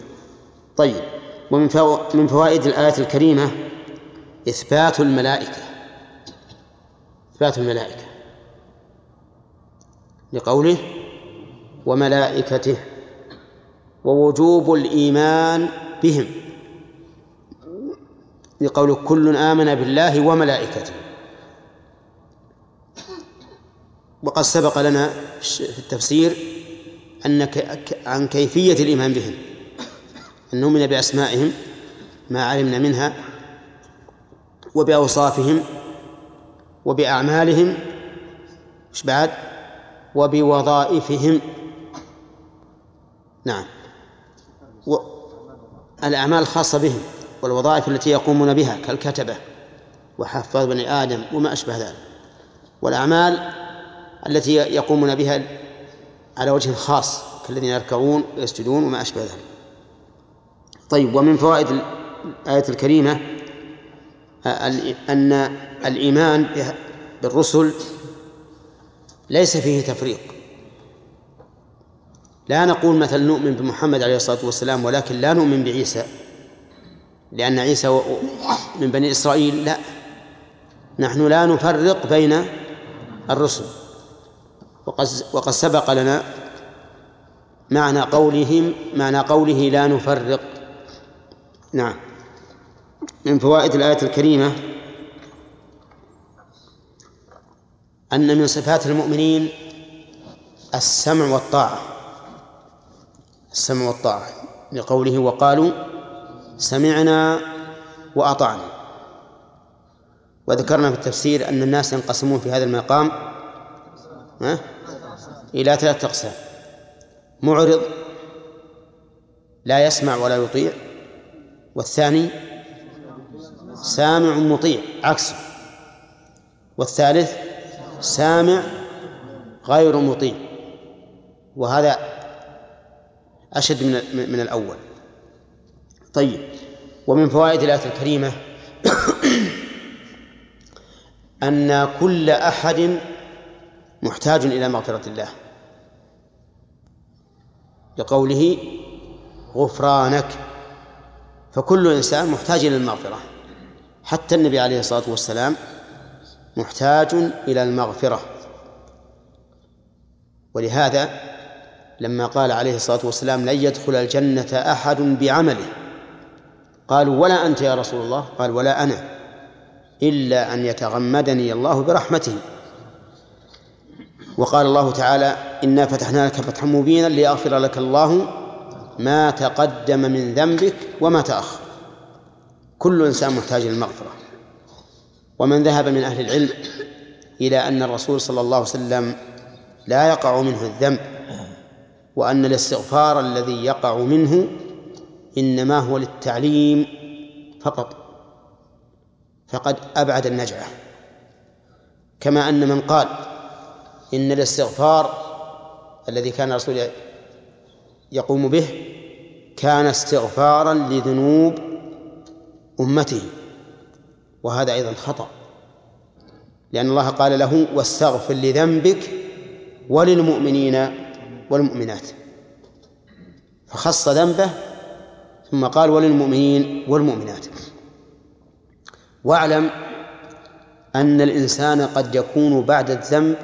طيب ومن من فوائد الآية الكريمة إثبات الملائكة. إثبات الملائكة. لقوله وملائكته ووجوب الإيمان بهم. لقوله كل آمن بالله وملائكته. وقد سبق لنا في التفسير أن عن كيفية الإيمان بهم. أن نؤمن بأسمائهم ما علمنا منها وبأوصافهم وبأعمالهم. إيش بعد؟ وبوظائفهم. نعم. و... الأعمال الخاصة بهم والوظائف التي يقومون بها كالكتبة وحفاظ بني آدم وما أشبه ذلك. والأعمال التي يقومون بها على وجه خاص كالذين يركعون ويسجدون وما أشبه ذلك. طيب ومن فوائد الآية الكريمة أن الإيمان بالرسل ليس فيه تفريق. لا نقول مثلا نؤمن بمحمد عليه الصلاة والسلام ولكن لا نؤمن بعيسى لأن عيسى من بني إسرائيل لا. نحن لا نفرق بين الرسل. وقد وقد سبق لنا معنى قولهم معنى قوله لا نفرق. نعم. من فوائد الآية الكريمة أن من صفات المؤمنين السمع والطاعة. السمع والطاعة. لقوله وقالوا سمعنا وأطعنا. وذكرنا في التفسير أن الناس ينقسمون في هذا المقام إلى ثلاثة أقسام. معرض لا يسمع ولا يطيع. والثاني سامع مطيع عكسه. والثالث سامع غير مطيع. وهذا أشد من من الأول. طيب ومن فوائد الآية الكريمة أن كل أحد محتاج إلى مغفرة الله. لقوله غفرانك. فكل إنسان محتاج إلى المغفرة. حتى النبي عليه الصلاة والسلام محتاج إلى المغفرة. ولهذا لما قال عليه الصلاة والسلام لن يدخل الجنة أحد بعمله قالوا ولا أنت يا رسول الله؟ قال ولا أنا إلا أن يتغمدني الله برحمته. وقال الله تعالى إنا فتحنا لك فتحا مبينا ليغفر لك الله ما تقدم من ذنبك وما تأخر. كل إنسان محتاج للمغفرة ومن ذهب من أهل العلم إلى أن الرسول صلى الله عليه وسلم لا يقع منه الذنب وأن الاستغفار الذي يقع منه إنما هو للتعليم فقط فقد أبعد النجعة. كما أن من قال إن الاستغفار الذي كان الرسول يقوم به كان استغفارا لذنوب أمته. وهذا أيضا خطأ. لأن الله قال له واستغفر لذنبك وللمؤمنين والمؤمنات. فخص ذنبه ثم قال وللمؤمنين والمؤمنات. واعلم أن الإنسان قد يكون بعد الذنب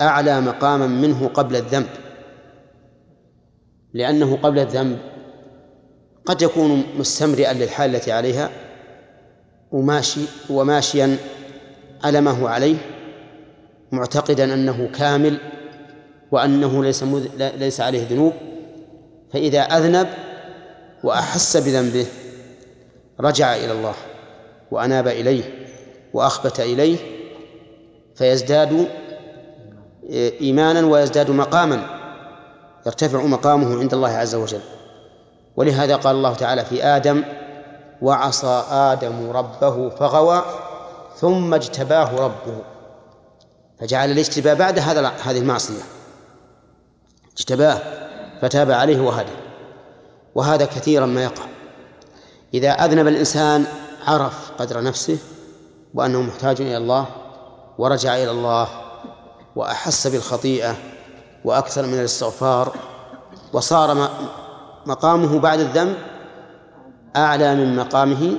أعلى مقاما منه قبل الذنب. لأنه قبل الذنب قد يكون مستمرئا للحال التي عليها وماشي وماشيا هو عليه معتقدا أنه كامل وأنه ليس ليس عليه ذنوب فإذا أذنب وأحس بذنبه رجع إلى الله وأناب إليه وأخبت إليه فيزداد إيمانا ويزداد مقاما يرتفع مقامه عند الله عز وجل. ولهذا قال الله تعالى في آدم وعصى آدم ربه فغوى ثم اجتباه ربه. فجعل الاجتباء بعد هذا هذه المعصية. اجتباه فتاب عليه وهدى. وهذا كثيرا ما يقع. إذا أذنب الإنسان عرف قدر نفسه وأنه محتاج إلى الله ورجع إلى الله وأحس بالخطيئة وأكثر من الاستغفار وصار مقامه بعد الذنب أعلى من مقامه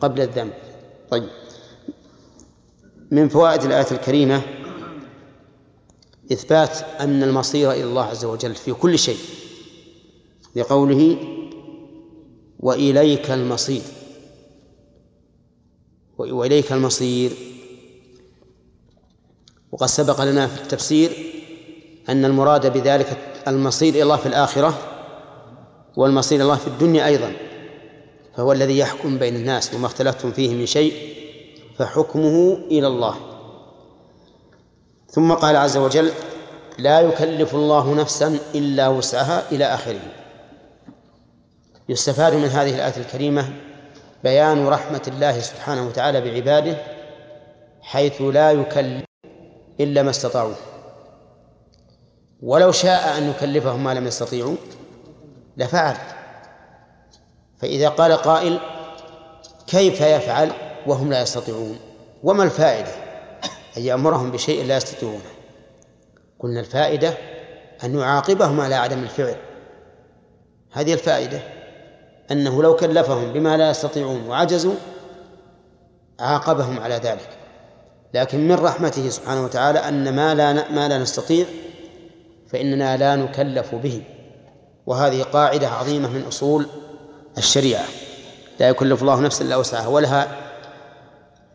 قبل الذنب. طيب. من فوائد الآية الكريمة إثبات أن المصير إلى الله عز وجل في كل شيء لقوله وإليك المصير. وإليك المصير. وقد سبق لنا في التفسير أن المراد بذلك المصير إلى الله في الآخرة والمصير إلى الله في الدنيا أيضا. فهو الذي يحكم بين الناس وما اختلفتم فيه من شيء فحكمه إلى الله. ثم قال عز وجل لا يكلف الله نفسا إلا وسعها إلى آخره. يستفاد من هذه الآية الكريمة بيان رحمة الله سبحانه وتعالى بعباده حيث لا يكلف إلا ما استطاعوا. ولو شاء أن يكلفهم ما لم يستطيعوا لفعل. فإذا قال قائل كيف يفعل وهم لا يستطيعون؟ وما الفائدة؟ أن يأمرهم بشيء لا يستطيعونه. قلنا الفائدة أن يعاقبهم على عدم الفعل. هذه الفائدة أنه لو كلفهم بما لا يستطيعون وعجزوا عاقبهم على ذلك. لكن من رحمته سبحانه وتعالى أن ما لا ما لا نستطيع فإننا لا نكلف به. وهذه قاعدة عظيمة من أصول الشريعة. لا يكلف الله نفسا إلا وسعها ولها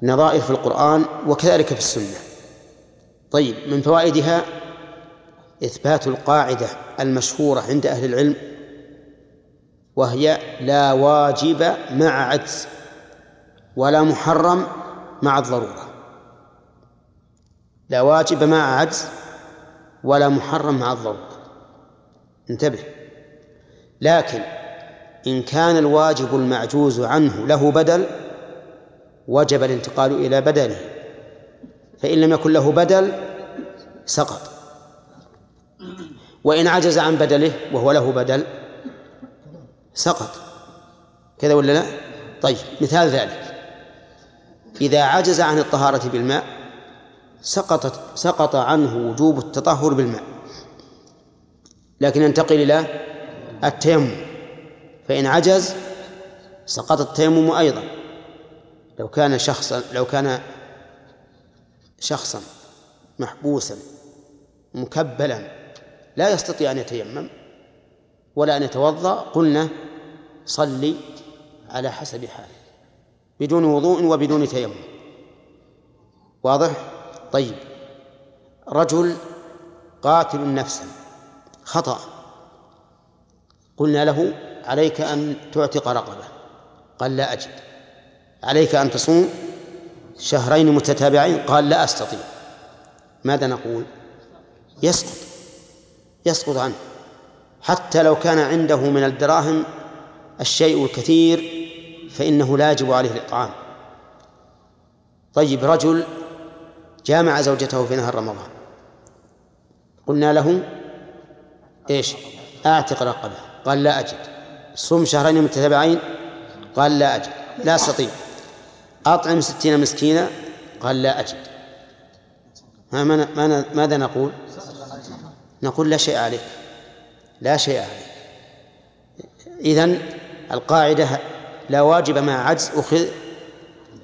نظائر في القرآن وكذلك في السنة. طيب من فوائدها إثبات القاعدة المشهورة عند أهل العلم وهي لا واجب مع عجز ولا محرم مع الضرورة. لا واجب مع عجز ولا محرم مع الضرورة. انتبه. لكن إن كان الواجب المعجوز عنه له بدل وجب الانتقال إلى بدله. فإن لم يكن له بدل سقط. وإن عجز عن بدله وهو له بدل سقط. كذا ولا لا؟ طيب مثال ذلك. إذا عجز عن الطهارة بالماء سقطت سقط عنه وجوب التطهر بالماء. لكن ينتقل إلى التيمم. فإن عجز سقط التيمم أيضا. لو كان شخصا لو كان شخصا محبوسا مكبلا لا يستطيع أن يتيمم ولا أن يتوضأ قلنا صلي على حسب حاله بدون وضوء وبدون تيمم. واضح؟ طيب. رجل قاتل نفسا خطأ. قلنا له عليك أن تعتق رقبة. قال لا أجد. عليك أن تصوم شهرين متتابعين؟ قال لا أستطيع. ماذا نقول؟ يسقط. يسقط عنه. حتى لو كان عنده من الدراهم الشيء الكثير فإنه لا يجب عليه الإطعام. طيب رجل جامع زوجته في نهار رمضان. قلنا له إيش؟ أعتق رقبة. قال لا أجد. صوم شهرين متتابعين؟ قال لا اجد لا أستطيع. أطعم ستين مسكينا؟ قال لا اجد ها ماذا نقول؟ نقول لا شيء عليك. لا شيء عليك. إذن القاعدة لا واجب مع عجز أخذ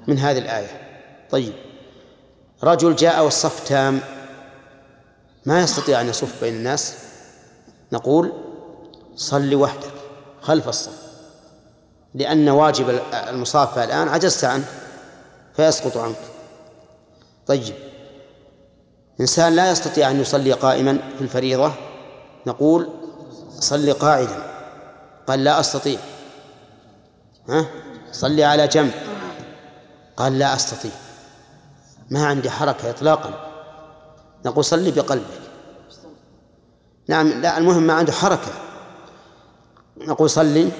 من هذه الآية. طيب. رجل جاء والصف تام. ما يستطيع أن يصف بين الناس؟ نقول صل وحدك خلف الصف. لأن واجب المصافة الآن عجزت عنه فيسقط عنك. طيب. إنسان لا يستطيع أن يصلي قائما في الفريضة. نقول صل قاعدا. قال لا أستطيع. ها؟ صلي على جنب. قال لا أستطيع. ما عندي حركة إطلاقا. نقول صلي بقلبك. نعم لا المهم ما عنده حركة. نقول صلي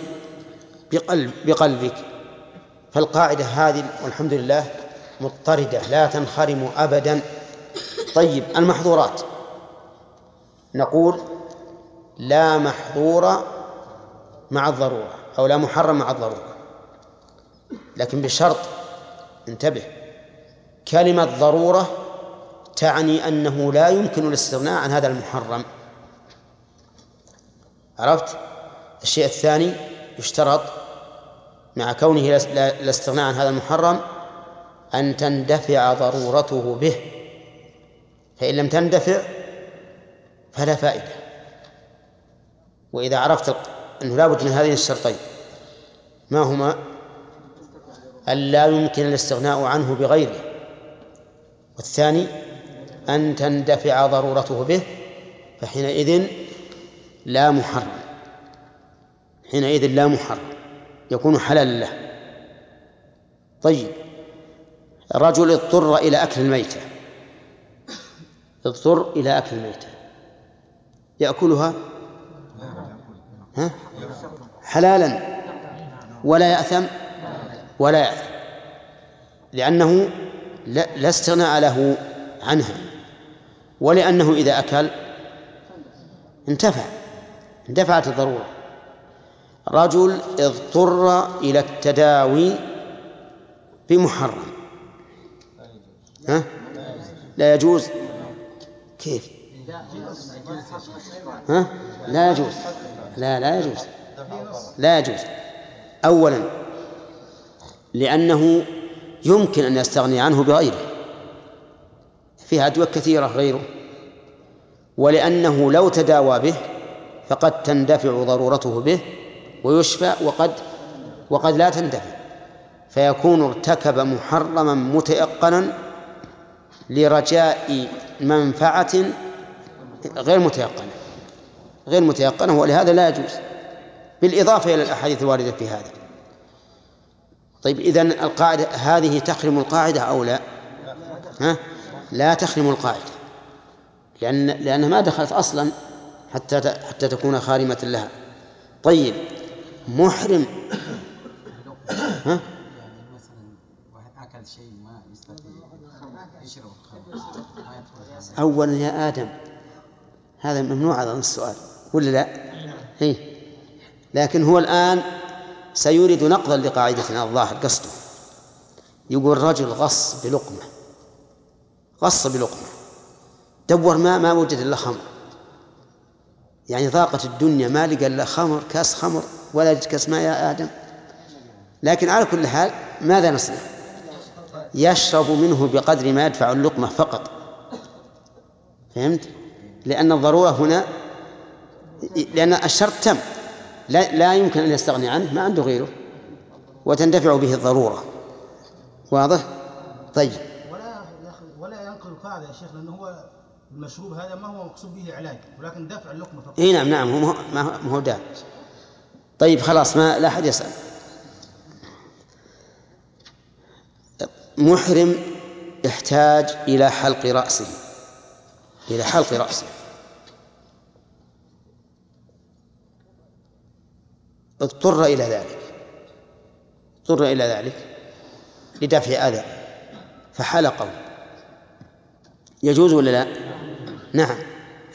بقلب بقلبك. فالقاعدة هذه والحمد لله مضطردة لا تنخرم أبدا. طيب المحظورات. نقول لا محظور مع الضرورة أو لا محرم مع الضرورة. لكن بشرط انتبه كلمة ضرورة تعني أنه لا يمكن الاستغناء عن هذا المحرم. عرفت؟ الشيء الثاني يشترط مع كونه الاستغناء عن هذا المحرم أن تندفع ضرورته به. فإن لم تندفع فلا فائدة. وإذا عرفت أنه لا بد من هذين الشرطين ما هما؟ أن لا يمكن الاستغناء عنه بغيره. والثاني أن تندفع ضرورته به فحينئذ لا محرم. حينئذ لا محرم يكون حلالا له. طيب الرجل اضطر إلى أكل الميتة. اضطر إلى أكل الميتة. يأكلها؟ ها؟ حلالا. ولا يأثم؟ ولا يأثم. لأنه لا استغناء له عنها ولأنه إذا أكل انتفع. اندفعت الضرورة. رجل اضطر إلى التداوي بمحرم. ها؟ لا يجوز. كيف؟ ها؟ لا يجوز. لا لا يجوز. لا يجوز. أولا لأنه يمكن أن يستغني عنه بغيره. فيها أدوية كثيرة غيره. ولأنه لو تداوى به فقد تندفع ضرورته به. ويشفى وقد وقد لا تندفع. فيكون ارتكب محرما متيقنا لرجاء منفعة غير متيقنة. غير متيقنة ولهذا لا يجوز. بالإضافة إلى الأحاديث الواردة في هذا. طيب إذن القاعدة هذه تخرم القاعدة أو لا؟ ها؟ لا تخرم القاعدة. لأن لأنها ما دخلت أصلا حتى حتى تكون خارمة لها. طيب محرم. ها؟ أولا يا آدم. هذا ممنوع أظن السؤال ولا لا؟ إيه. لكن هو الآن سيريد نقضا لقاعدتنا الظاهر قصده. يقول رجل غص بلقمة. غص بلقمة. دور ما ما وجد إلا خمر. يعني ضاقت الدنيا ما لقى إلا خمر كاس خمر. ولا يجد كاس ماء يا آدم؟ لكن على كل حال ماذا نصنع؟ يشرب منه بقدر ما يدفع اللقمة فقط. فهمت؟ لأن الضرورة هنا لأن الشرط تم. لا, لا يمكن أن يستغني عنه ما عنده غيره. وتندفع به الضرورة. واضح؟ طيب. ولا ولا ينقل القاعدة يا شيخ هو المشروب هذا ما هو مقصود به علاج ولكن دفع اللقمة فقط. إي نعم نعم هو ما هو- ما هو- ما هو داعي طيب خلاص ما لا أحد يسأل. محرم يحتاج إلى حلق رأسه إلى حلق رأسه. اضطر إلى ذلك اضطر إلى ذلك لدفع أذى فحلقه. يجوز ولا لا؟ نعم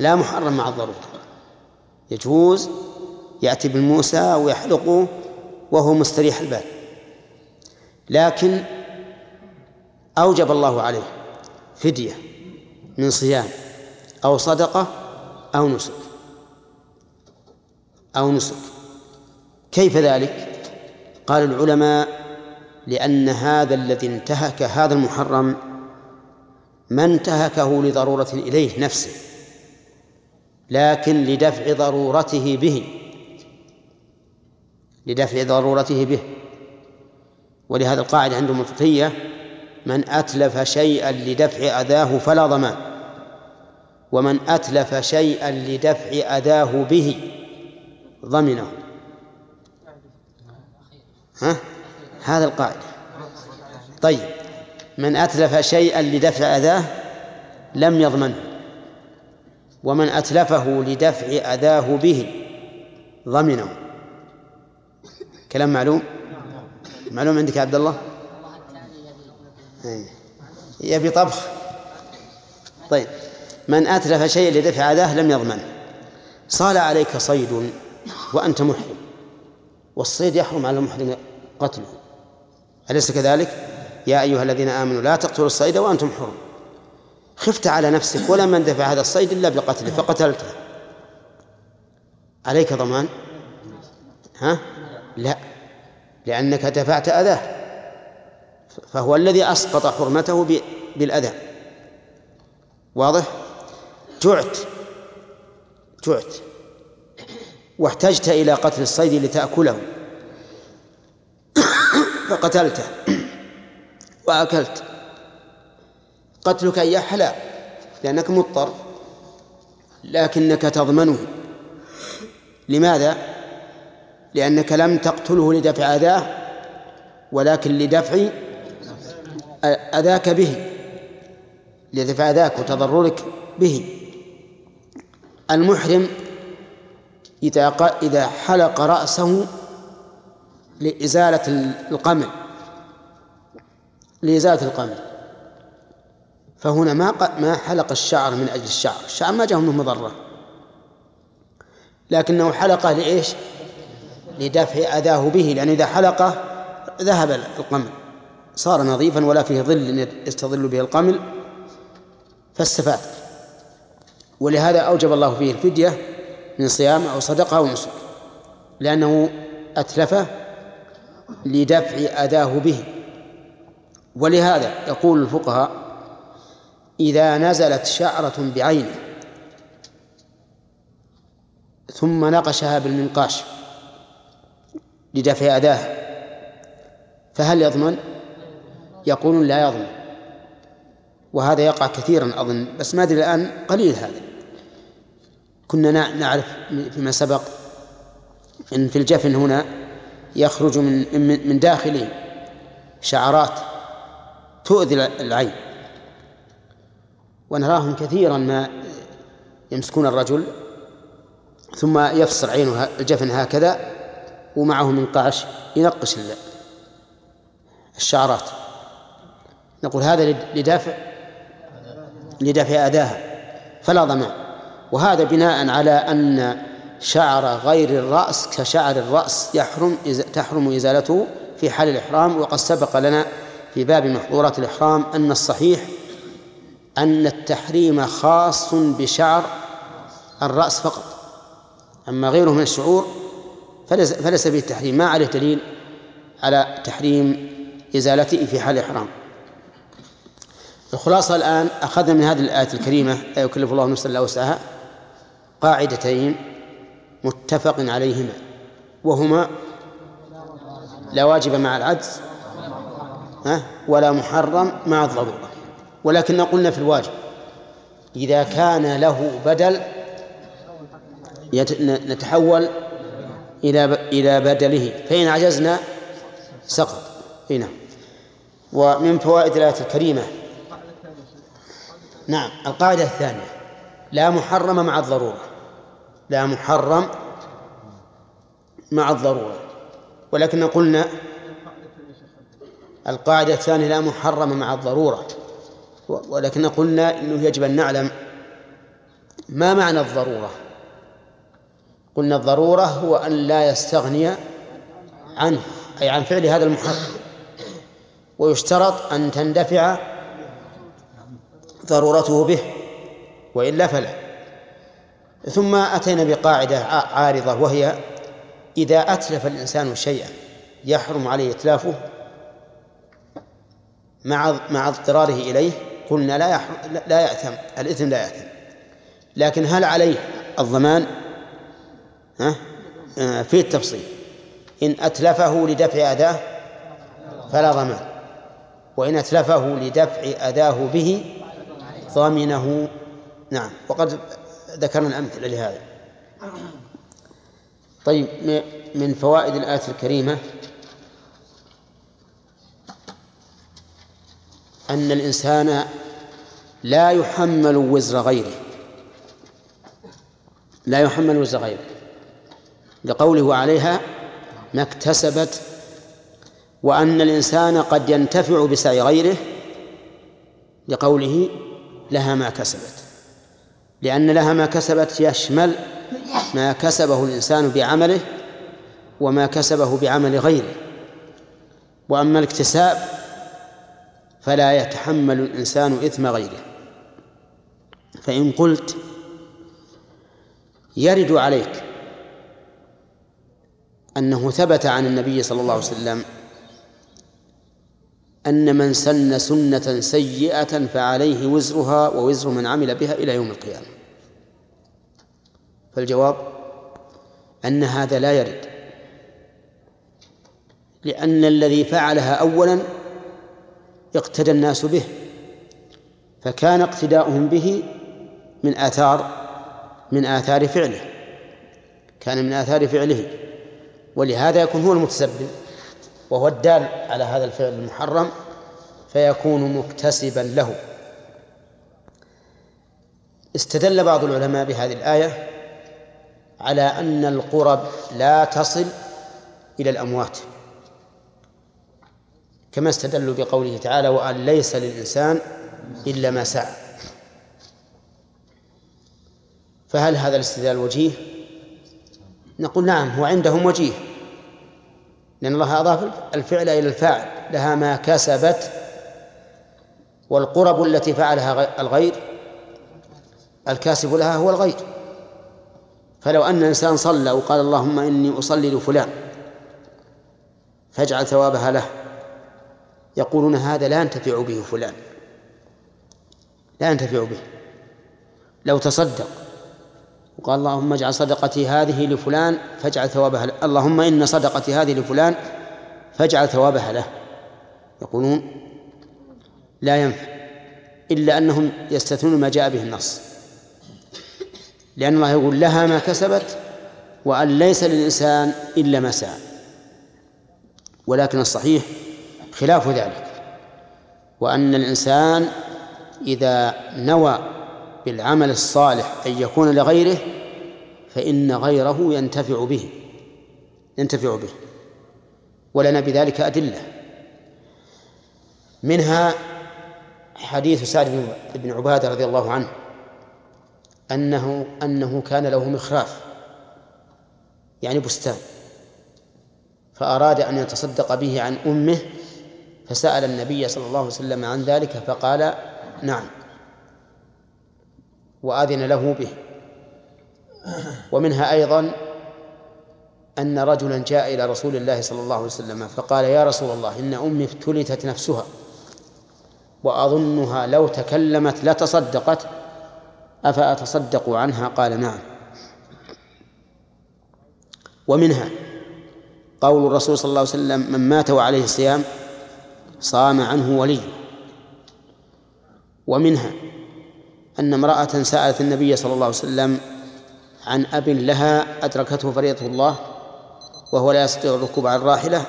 لا محرم مع الضرورة. يجوز يأتي بالموسى ويحلقه وهو مستريح البال. لكن أوجب الله عليه فدية من صيام أو صدقة أو نسك. أو نسك. كيف ذلك؟ قال العلماء لأن هذا الذي انتهك هذا المحرم ما انتهكه لضرورة إليه نفسه لكن لدفع ضرورته به. لدفع ضرورته به. ولهذا القاعدة عندهم الفقهية من أتلف شيئا لدفع أذاه فلا ضمان. ومن أتلف شيئا لدفع أذاه به ضمنه. ها؟ هذا القاعدة. طيب. من أتلف شيئا لدفع أذاه لم يضمنه. ومن أتلفه لدفع أذاه به ضمنه. كلام معلوم؟ معلوم عندك يا عبد الله. يبي طبخ. طيب. من أتلف شيئا لدفع أذاه لم يضمنه صال عليك صيد وأنت محرم. والصيد يحرم على المحرم قتله. أليس كذلك؟ يا أيها الذين آمنوا لا تقتلوا الصيد وأنتم حرم. خفت على نفسك ولم يندفع هذا الصيد إلا بقتله فقتلته. عليك ضمان؟ ها؟ لا. لأنك دفعت أذاه. فهو الذي أسقط حرمته بالأذى. واضح؟ جعت جعت واحتجت إلى قتل الصيد لتأكله. فقتلته. وأكلت. قتلك إياه حلال لأنك مضطر. لكنك تضمنه. لماذا؟ لأنك لم تقتله لدفع أذاه ولكن لدفع أذاك به لدفع أذاك وتضررك به. المحرم إذا إذا حلق رأسه لإزالة القمل لإزالة القمل فهنا ما ما حلق الشعر من أجل الشعر الشعر ما جاء منه مضرة. لكنه حلقه لإيش؟ لدفع أذاه به لأن إذا حلقه ذهب القمل. صار نظيفا ولا فيه ظل يستظل به القمل فاستفاد. ولهذا أوجب الله فيه الفدية من صيام أو صدقة أو نسك لأنه أتلفه لدفع أداه به. ولهذا يقول الفقهاء إذا نزلت شعرة بعينه ثم نقشها بالمنقاش لدفع أداه. فهل يضمن؟ يقولون لا يضمن. وهذا يقع كثيرا أظن بس ما أدري الآن قليل هذا. كنا نعرف فيما سبق أن في الجفن هنا يخرج من من داخله شعرات تؤذي العين. ونراهم كثيرا ما يمسكون الرجل ثم يفصل عينه الجفن هكذا. ومعه منقاش ينقش الشعرات. نقول هذا لدافع لدفع أداها فلا ضمان وهذا بناء على أن شعر غير الرأس كشعر الرأس يحرم تحرم إزالته في حال الإحرام. وقد سبق لنا في باب محظورات الإحرام أن الصحيح أن التحريم خاص بشعر الرأس فقط. أما غيره من الشعور فليس, فليس به التحريم ما عليه دليل على تحريم إزالته في حال الإحرام الخلاصة الآن أخذنا من هذه الآية الكريمة لا يكلف الله نفسا إلا وسعها قاعدتين متفق عليهما وهما لا واجب مع العجز ولا محرم مع الضرورة. ولكن قلنا في الواجب إذا كان له بدل نتحول إلى إلى بدله. فإن عجزنا سقط. هنا ومن فوائد الآية الكريمة. نعم. القاعدة الثانية. لا محرم مع الضرورة. لا محرم مع الضرورة. ولكن قلنا القاعدة الثانية لا محرم مع الضرورة. ولكن قلنا أنه يجب أن نعلم ما معنى الضرورة. قلنا الضرورة هو أن لا يستغني عنه أي عن فعل هذا المحرم ويشترط أن تندفع ضرورته به وإلا فلا. ثم أتينا بقاعدة عارضة وهي إذا أتلف الإنسان شيئا يحرم عليه إتلافه مع مع اضطراره إليه قلنا لا يحرم لا يأثم الإثم لا يأثم. لكن هل عليه الضمان؟ ها؟ آه، في التفصيل. إن أتلفه لدفع أداه فلا ضمان وإن أتلفه لدفع أداه به ضمنه. نعم وقد ذكرنا الأمثلة لهذا. طيب من فوائد الآية الكريمة أن الإنسان لا يحمل وزر غيره. لا يحمل وزر غيره. لقوله عليها ما اكتسبت وأن الإنسان قد ينتفع بسعي غيره لقوله لها ما كسبت. لأن لها ما كسبت يشمل ما كسبه الإنسان بعمله وما كسبه بعمل غيره. وأما الاكتساب فلا يتحمل الإنسان إثم غيره. فإن قلت يرد عليك أنه ثبت عن النبي صلى الله عليه وسلم أن من سن سنة سيئة فعليه وزرها ووزر من عمل بها إلى يوم القيامة. فالجواب أن هذا لا يرد لأن الذي فعلها أولا اقتدى الناس به فكان اقتداؤهم به من آثار من آثار فعله كان من آثار فعله. ولهذا يكون هو المتسبب وهو الدال على هذا الفعل المحرم فيكون مكتسبا له استدل بعض العلماء بهذه الآية على أن القرب لا تصل إلى الأموات كما استدلوا بقوله تعالى وأن ليس للإنسان إلا ما سعى فهل هذا الاستدلال وجيه؟ نقول نعم هو عندهم وجيه. لأن الله أضاف الفعل إلى الفاعل لها ما كسبت والقرب التي فعلها الغير الكاسب لها هو الغير. فلو أن إنسان صلى وقال اللهم إني أصلي لفلان فاجعل ثوابها له. يقولون هذا لا ينتفع به فلان. لا ينتفع به. لو تصدق وقال اللهم اجعل صدقتي هذه لفلان فاجعل ثوابها له. اللهم إن صدقتي هذه لفلان فاجعل ثوابها له. يقولون لا ينفع إلا أنهم يستثنون ما جاء به النص. لأن الله يقول لها ما كسبت وأن ليس للإنسان إلا ما سعى. ولكن الصحيح خلاف ذلك. وأن الإنسان إذا نوى بالعمل الصالح أن يكون لغيره فإن غيره ينتفع به ينتفع به ولنا بذلك أدلة. منها حديث سعد بن عبادة رضي الله عنه أنه أنه كان له مخراف يعني بستان فأراد أن يتصدق به عن أمه فسأل النبي صلى الله عليه وسلم عن ذلك فقال نعم. وآذن له به. ومنها أيضا أن رجلا جاء إلى رسول الله صلى الله عليه وسلم فقال يا رسول الله إن أمي افتلتت نفسها وأظنها لو تكلمت لتصدقت أفأتصدق عنها قال نعم. ومنها قول الرسول صلى الله عليه وسلم من مات وعليه صيام صام عنه وليه. ومنها أن امرأة سألت النبي صلى الله عليه وسلم عن أب لها أدركته فريضة الله وهو لا يستطيع الركوب على الراحلة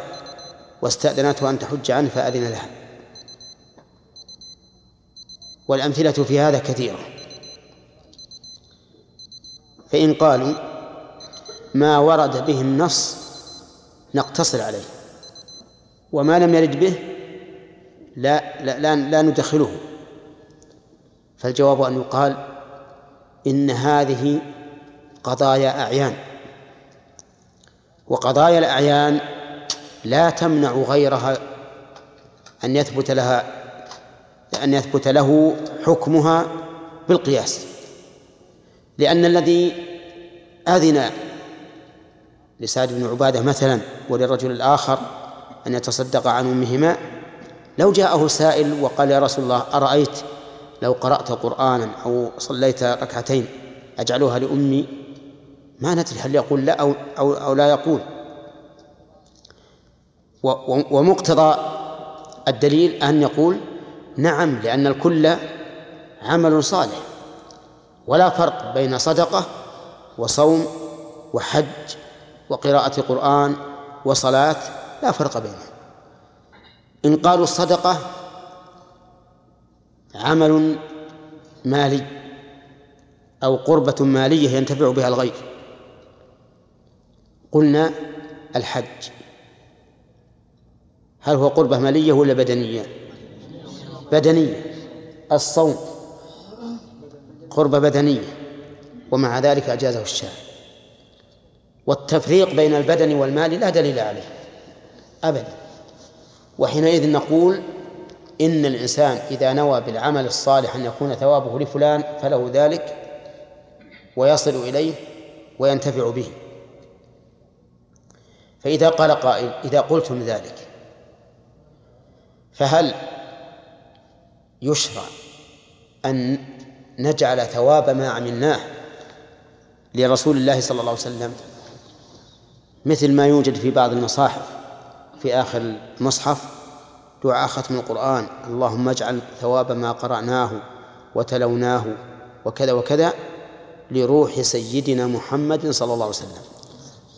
واستأذنته أن تحج عنه فأذن لها. والأمثلة في هذا كثيرة. فإن قالوا ما ورد به النص نقتصر عليه. وما لم يرد به لا لا لا, لا ندخله. فالجواب أن يقال إن هذه قضايا أعيان وقضايا الأعيان لا تمنع غيرها أن يثبت لها أن يثبت له حكمها بالقياس لأن الذي أذن لسعد بن عبادة مثلا وللرجل الآخر أن يتصدق عن أمهما لو جاءه سائل وقال يا رسول الله أرأيت لو قرأت قرآنا أو صليت ركعتين أجعلها لأمي ما ندري هل يقول لا أو, أو, أو لا يقول. ومقتضى الدليل أن يقول نعم لأن الكل عمل صالح ولا فرق بين صدقة وصوم وحج وقراءة قرآن وصلاة لا فرق بينهم. إن قالوا الصدقة عمل مالي أو قربة مالية ينتفع بها الغير. قلنا الحج. هل هو قربة مالية ولا بدنية؟ بدنية. الصوم قربة بدنية ومع ذلك أجازه الشارع. والتفريق بين البدن والمال لا دليل عليه أبدا. وحينئذ نقول إن الإنسان إذا نوى بالعمل الصالح أن يكون ثوابه لفلان فله ذلك ويصل إليه وينتفع به. فإذا قال قائل إذا قلتم ذلك فهل يشرع أن نجعل ثواب ما عملناه لرسول الله صلى الله عليه وسلم مثل ما يوجد في بعض المصاحف في آخر المصحف؟ دعاء ختم القرآن. اللهم اجعل ثواب ما قرأناه وتلوناه وكذا وكذا لروح سيدنا محمد صلى الله عليه وسلم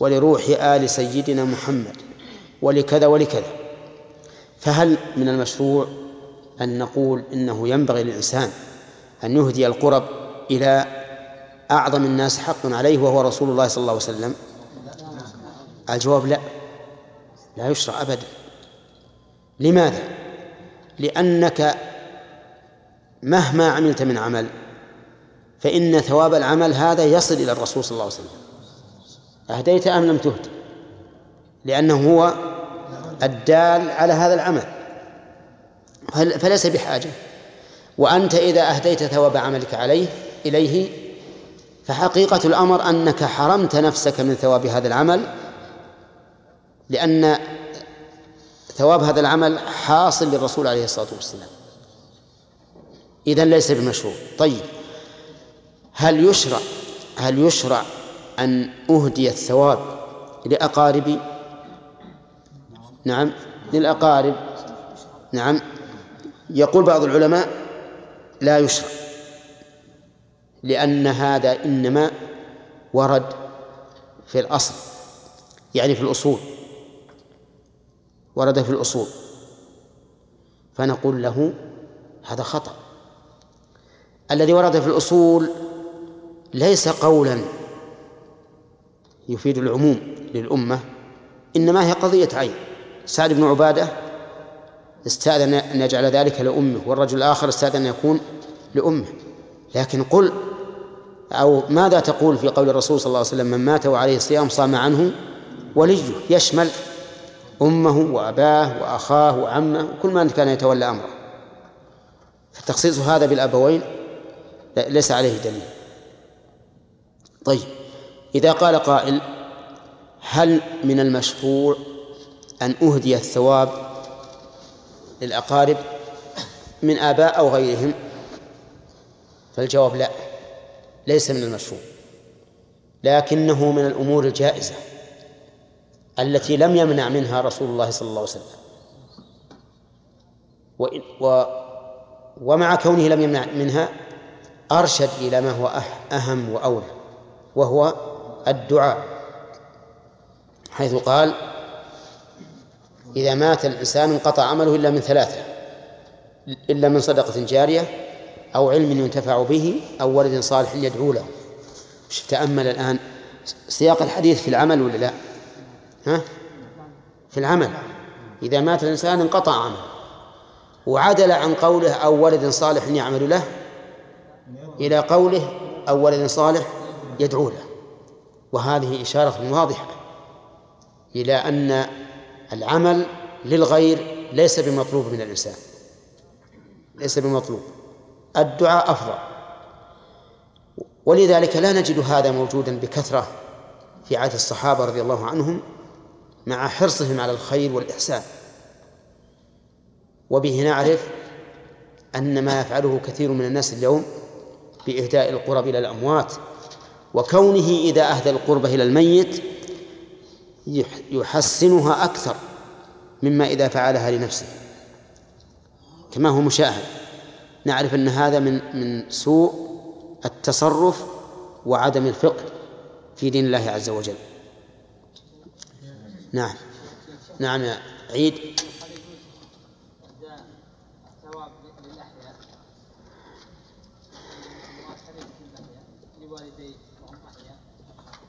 ولروح آل سيدنا محمد ولكذا ولكذا. فهل من المشروع أن نقول إنه ينبغي للإنسان أن يهدي القرب إلى أعظم الناس حق عليه وهو رسول الله صلى الله عليه وسلم؟ الجواب لا. لا يشرع أبدا. لماذا؟ لأنك مهما عملت من عمل فإن ثواب العمل هذا يصل إلى الرسول صلى الله عليه وسلم. أهديت أم لم تهد؟ لأنه هو الدال على هذا العمل. فليس بحاجة. وأنت إذا أهديت ثواب عملك عليه إليه فحقيقة الأمر أنك حرمت نفسك من ثواب هذا العمل لأن ثواب هذا العمل حاصل للرسول عليه الصلاة والسلام. إذن ليس بمشروع. طيب هل يشرع هل يشرع أن أهدي الثواب لأقاربي؟ نعم للأقارب. نعم. يقول بعض العلماء لا يشرع لأن هذا إنما ورد في الأصل يعني في الأصول. ورد في الأصول. فنقول له هذا خطأ. الذي ورد في الأصول ليس قولا يفيد العموم للأمة إنما هي قضية عين. سعد بن عبادة استأذن أن يجعل ذلك لأمه والرجل الآخر استأذن أن يكون لأمه. لكن قل أو ماذا تقول في قول الرسول صلى الله عليه وسلم من مات وعليه الصيام صام عنه وليه؟ يشمل أمه وأباه وأخاه وعمه وكل من كان يتولى أمره. فتخصيص هذا بالأبوين ليس عليه دليل. طيب إذا قال قائل هل من المشروع أن أهدي الثواب للأقارب من آباء أو غيرهم؟ فالجواب لا ليس من المشروع لكنه من الأمور الجائزة. التي لم يمنع منها رسول الله صلى الله عليه وسلم. و ومع كونه لم يمنع منها أرشد إلى ما هو أهم وأولى وهو الدعاء. حيث قال إذا مات الإنسان انقطع عمله إلا من ثلاثة إلا من صدقة جارية أو علم ينتفع به أو ولد صالح يدعو له. تأمل الآن سياق الحديث في العمل ولا لا؟ ها؟ في العمل. إذا مات الإنسان انقطع عمله. وعدل عن قوله أو ولد صالح يعمل له إلى قوله أو ولد صالح يدعو له. وهذه إشارة واضحة إلى أن العمل للغير ليس بمطلوب من الإنسان. ليس بمطلوب. الدعاء أفضل. ولذلك لا نجد هذا موجودا بكثرة في عهد الصحابة رضي الله عنهم مع حرصهم على الخير والإحسان. وبه نعرف أن ما يفعله كثير من الناس اليوم بإهداء القرب إلى الأموات وكونه إذا أهدى القربة إلى الميت يحسنها أكثر مما إذا فعلها لنفسه. كما هو مشاهد نعرف أن هذا من من سوء التصرف وعدم الفقه في دين الله عز وجل. نعم. نعم عيد.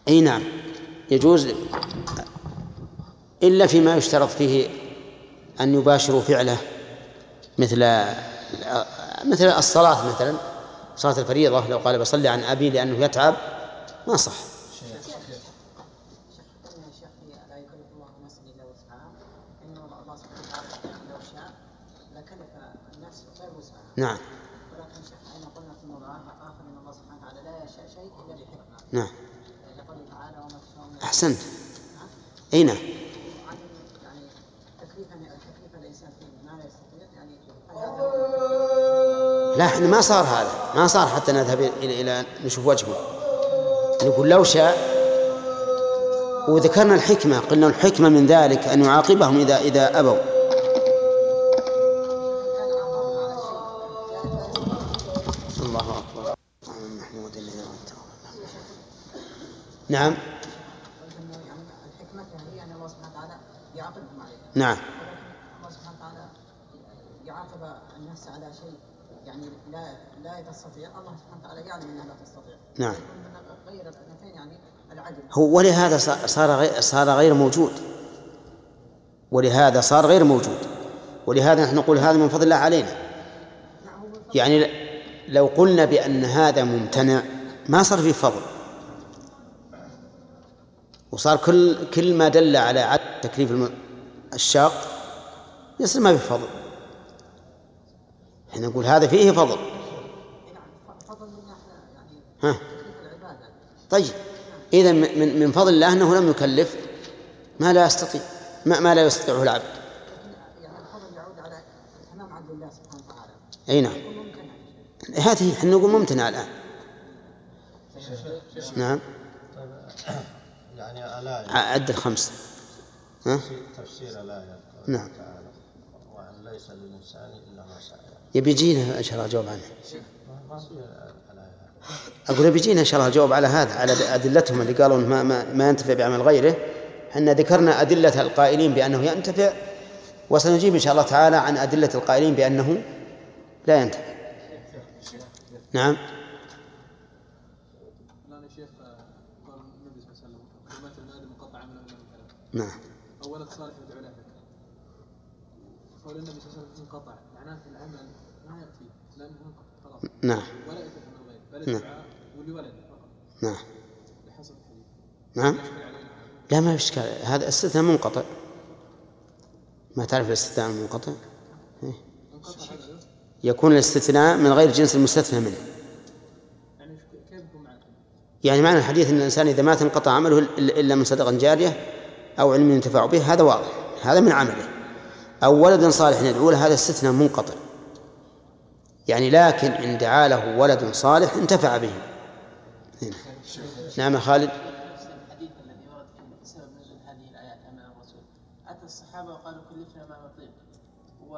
أي نعم. يجوز إلا فيما يشترط فيه أن يباشروا فعله مثل مثل الصلاة مثلا صلاة الفريضة لو قال بصلي عن أبي لأنه يتعب ما صح قلنا يا شيخ في لا يكلف الله نفسا الا وسعها ان الله سبحانه وتعالى لو شاء لكلف النفس غير وسعها نعم ولكن شيخ اين قلنا في موضوع اخر ان الله سبحانه وتعالى لا يشاء شيء الا نعم. تشاءون أحسنت. أي نعم. يعني لا يعني إحنا ما صار هذا. ما صار حتى نذهب إلى إلى نشوف وجهه. نقول لو شاء وذكرنا الحكمة قلنا الحكمة من ذلك أن يعاقبهم إذا إذا أبوا. نعم. ولكن الله سبحانه وتعالى يعاقب النفس على شيء يعني لا لا تستطيع الله سبحانه وتعالى يعلم انها لا تستطيع نعم. هو ولهذا صار- صار غير موجود. ولهذا صار غير موجود. ولهذا نحن نقول هذا من فضل الله علينا. يعني لو قلنا بأن هذا ممتنع ما صار فيه فضل. وصار كل كل ما دل على عدم تكليف الشاق يصير ما فيه فضل. إحنا نقول هذا فيه فضل. نعم يعني ها؟ طيب. إذا من من فضل الله أنه لم يكلف ما لا يستطيع ما, ما لا يستطيعه العبد. يعني الفضل يعود على تمام عدل الله سبحانه وتعالى أي نعم. هذه إحنا نقول ممتنع الآن. نعم. يعني الآية عد الخمس ها؟ تفسير الآية نعم. تعالى وأن ليس للإنسان إلا ما سعى يبي يجينا إن شاء الله الجواب عنه ما أقول يبي يجينا إن شاء الله الجواب على هذا على أدلتهم اللي قالوا إنه ما, ما, ما ينتفع بعمل غيره. إحنا ذكرنا أدلة القائلين بأنه ينتفع وسنجيب إن شاء الله تعالى عن أدلة القائلين بأنه لا ينتفع. نعم الآن يا شيخ آه، قال النبي صلى الله عليه وسلم ومات ابن آدم انقطع عمله إلا من ثلاث نعم. أو ولد صالح يدعو له قول النبي صلى الله عليه وسلم انقطع. معناه العمل ما يأتي لأنه انقطع خلاص. نعم. ولا يتبع من غيره بل نعم. الدعاء ولولد فقط. نعم. بحسب الحديث. نعم. لا ما في إشكال هذا استثناء منقطع. ما تعرف الاستثناء المنقطع؟ إيه. يكون الاستثناء من غير جنس المستثنى منه. يعني؟ يعني معنى الحديث إن الإنسان إذا مات انقطع عمله إلا- إلا من صدقة جارية؟ أو علم ينتفع به هذا واضح هذا من عمله. أو ولد صالح يدعو له هذا استثناء منقطع. يعني لكن إن دعا له ولد صالح انتفع به. هنا. نعم خالد. في الصحابه وقالوا كلفنا ما نطيق و...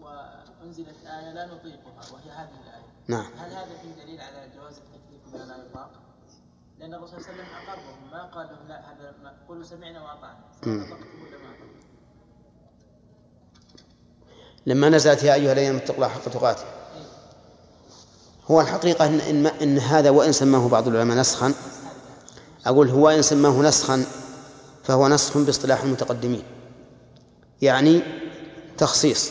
وانزلت إيه لا نطيقها وهي هذه الايه نعم. هل هذا فيه دليل على جواز التكليف بما لا يطاق؟ لأن الرسول صلى الله عليه وسلم اقرهم ما قال لهم لا هذا ما قولوا سمعنا وأطعنا. لما نزلت يا أيها الذين اتقوا الله حق تقاته. هو الحقيقة إن إن, إن هذا وإن سماه بعض العلماء نسخا. أقول هو إن سماه نسخا فهو نسخ باصطلاح المتقدمين. يعني تخصيص.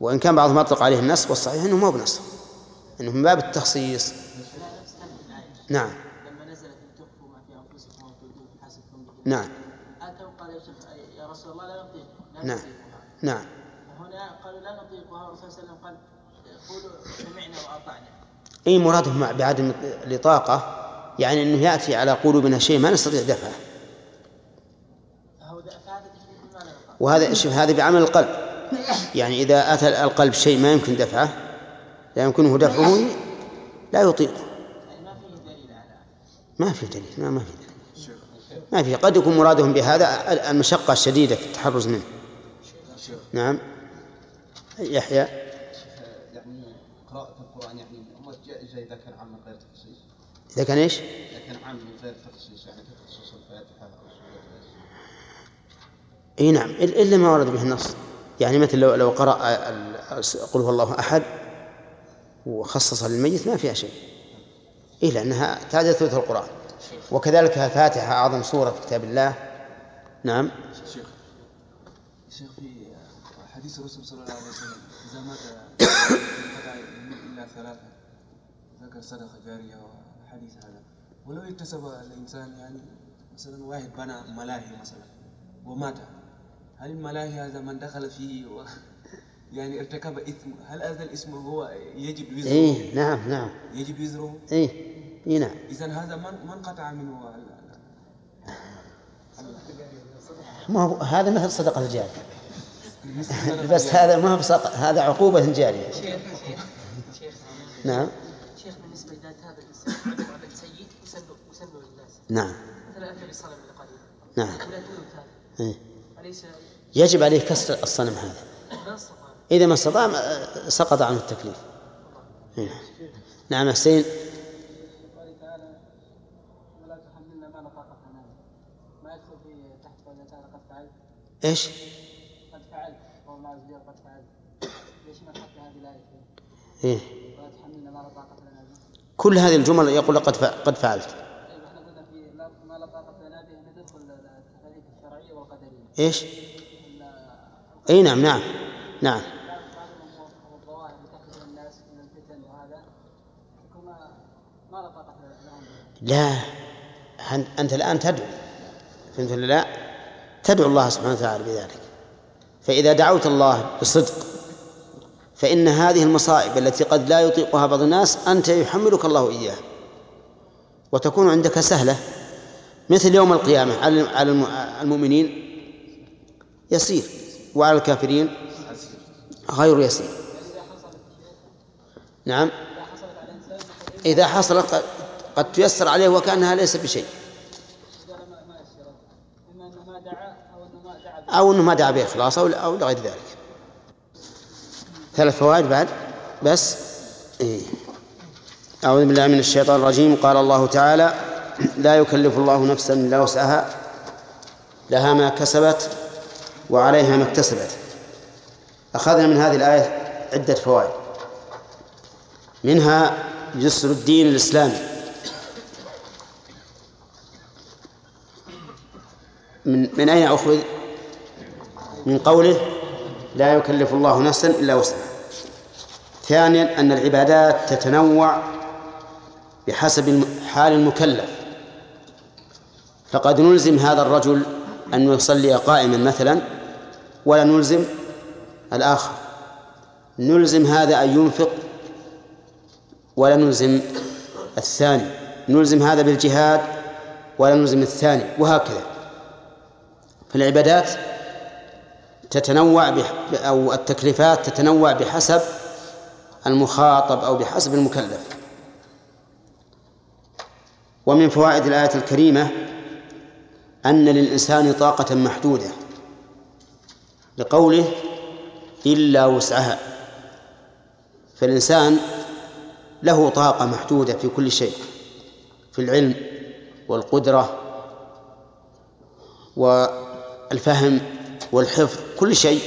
وإن كان بعضهم اطلق عليه النسخ والصحيح إنه ما هو بنسخ. إنه من باب التخصيص. نعم لما نزلت ان تخفوا ما في انفسكم أو تبدوه حسبكم به نعم. أتوا قال يا شيخ يا رسول الله لا نعم. نطيقها. نعم. وهنا قالوا لا نطيقها والرسول صلى الله عليه وسلم قال قولوا سمعنا وأطعنا. إي مرادهم مع- بعدم الإطاقة يعني إنه يأتي على قلوبنا شيء ما نستطيع دفعه. وهذا شوف هذا بعمل القلب. يعني إذا أتى القلب شيء ما يمكن دفعه لا يمكنه دفعه لا يطيقه يعني ما فيه دليل ما في دليل ما, ما في دليل. ما في. قد يكون مرادهم بهذا المشقة الشديدة في التحرز منه. نعم. يحيى. يعني قراءة القرآن يعني إذا كان عام من غير تخصيص إذا كان إيش؟ إذا كان عام من غير تخصيص يعني كتخصيص الفاتحة أو إي نعم. إل- إلا ما ورد به النص. يعني مثل لو لو قرأ قل هو الله أحد وخصص للميت ما فيها شيء. اي لانها تعدل ثلث القرآن. وكذلك الفاتحه أعظم سورة في كتاب الله. نعم. شيخ شيخ في حديث الرسول صلى الله عليه وسلم إذا مات إلا ثلاثة ذكر صدقة جارية وحديث هذا. ولو اكتسب الإنسان يعني مثلا واحد بنى ملاهي مثلا ومات هل الملاهي هذا من دخل فيه و؟ يعني ارتكب إثم هل هذا الاسم هو يجب وزره اي نعم نعم. يجب وزره اي اي نعم. إذا هذا من من قطع منه؟ ال- ما هو هذا مثل صدقه الجاريه ال- بس هذا ما هو بصق... هذا عقوبة جارية. شيخ شيخ نعم. شيخ بالنسبة اذا تاب الإنسان عمل سيء وسلوا وسلوا للناس نعم. مثلا عليه وسلم نعم. اذا إيه. أليس؟ يجب عليه كسر الصنم هذا. ما استطاع. إذا ما استطاع سقط عنه التكليف. نعم. نعم حسين قال تعالى ولا تحملنا ما لا طاقة لنا به. ما يدخل في تحت قوله تعالى قد فعلت إيش؟ قد فعلت وهو مع الزبير قد فعلت ليش ما تحط هذه الآية إيه؟ ولا تحملنا ما لا طاقة لنا به كل هذه الجمل يقول قد قد فعلت طيب إحنا قلنا في ما لا طاقة لنا به ندخل التكاليف الشرعية والقدرية إيش؟ إي نعم نعم نعم لا أنت الآن تدعو فهمت ولا لا؟ تدعو الله سبحانه وتعالى بذلك. فإذا دعوت الله بصدق فإن هذه المصائب التي قد لا يطيقها بعض الناس أنت يحملك الله إياها وتكون عندك سهلة. مثل يوم القيامة على المؤمنين يسير وعلى الكافرين غير يسير. نعم. إذا حصلت قد تيسر عليه وكأنها ليس بشيء. أو أنه ما دعا بإخلاص أو أو لغير ذلك. ثلاث فوائد بعد. بس. إيه. أعوذ بالله من الشيطان الرجيم. قال الله تعالى لا يكلف الله نفسا إلا وسعها. لها ما كسبت وعليها ما اكتسبت. أخذنا من هذه الآية عدة فوائد. منها جسر الدين الإسلامي. من من أين أخذ؟ من قوله لا يكلف الله نفسا إلا وسعها. ثانيا أن العبادات تتنوع بحسب حال المكلف. فقد نلزم هذا الرجل أن يصلي قائما مثلا ولا نلزم الآخر. نلزم هذا أن ينفق ولا نلزم الثاني. نلزم هذا بالجهاد ولا نلزم الثاني وهكذا. فالعبادات تتنوع أو التكليفات تتنوع بحسب المخاطب أو بحسب المكلف. ومن فوائد الآية الكريمة أن للإنسان طاقة محدودة لقوله إلا وسعها. فالإنسان له طاقة محدودة في كل شيء في العلم والقدرة والفهم والحفظ كل شيء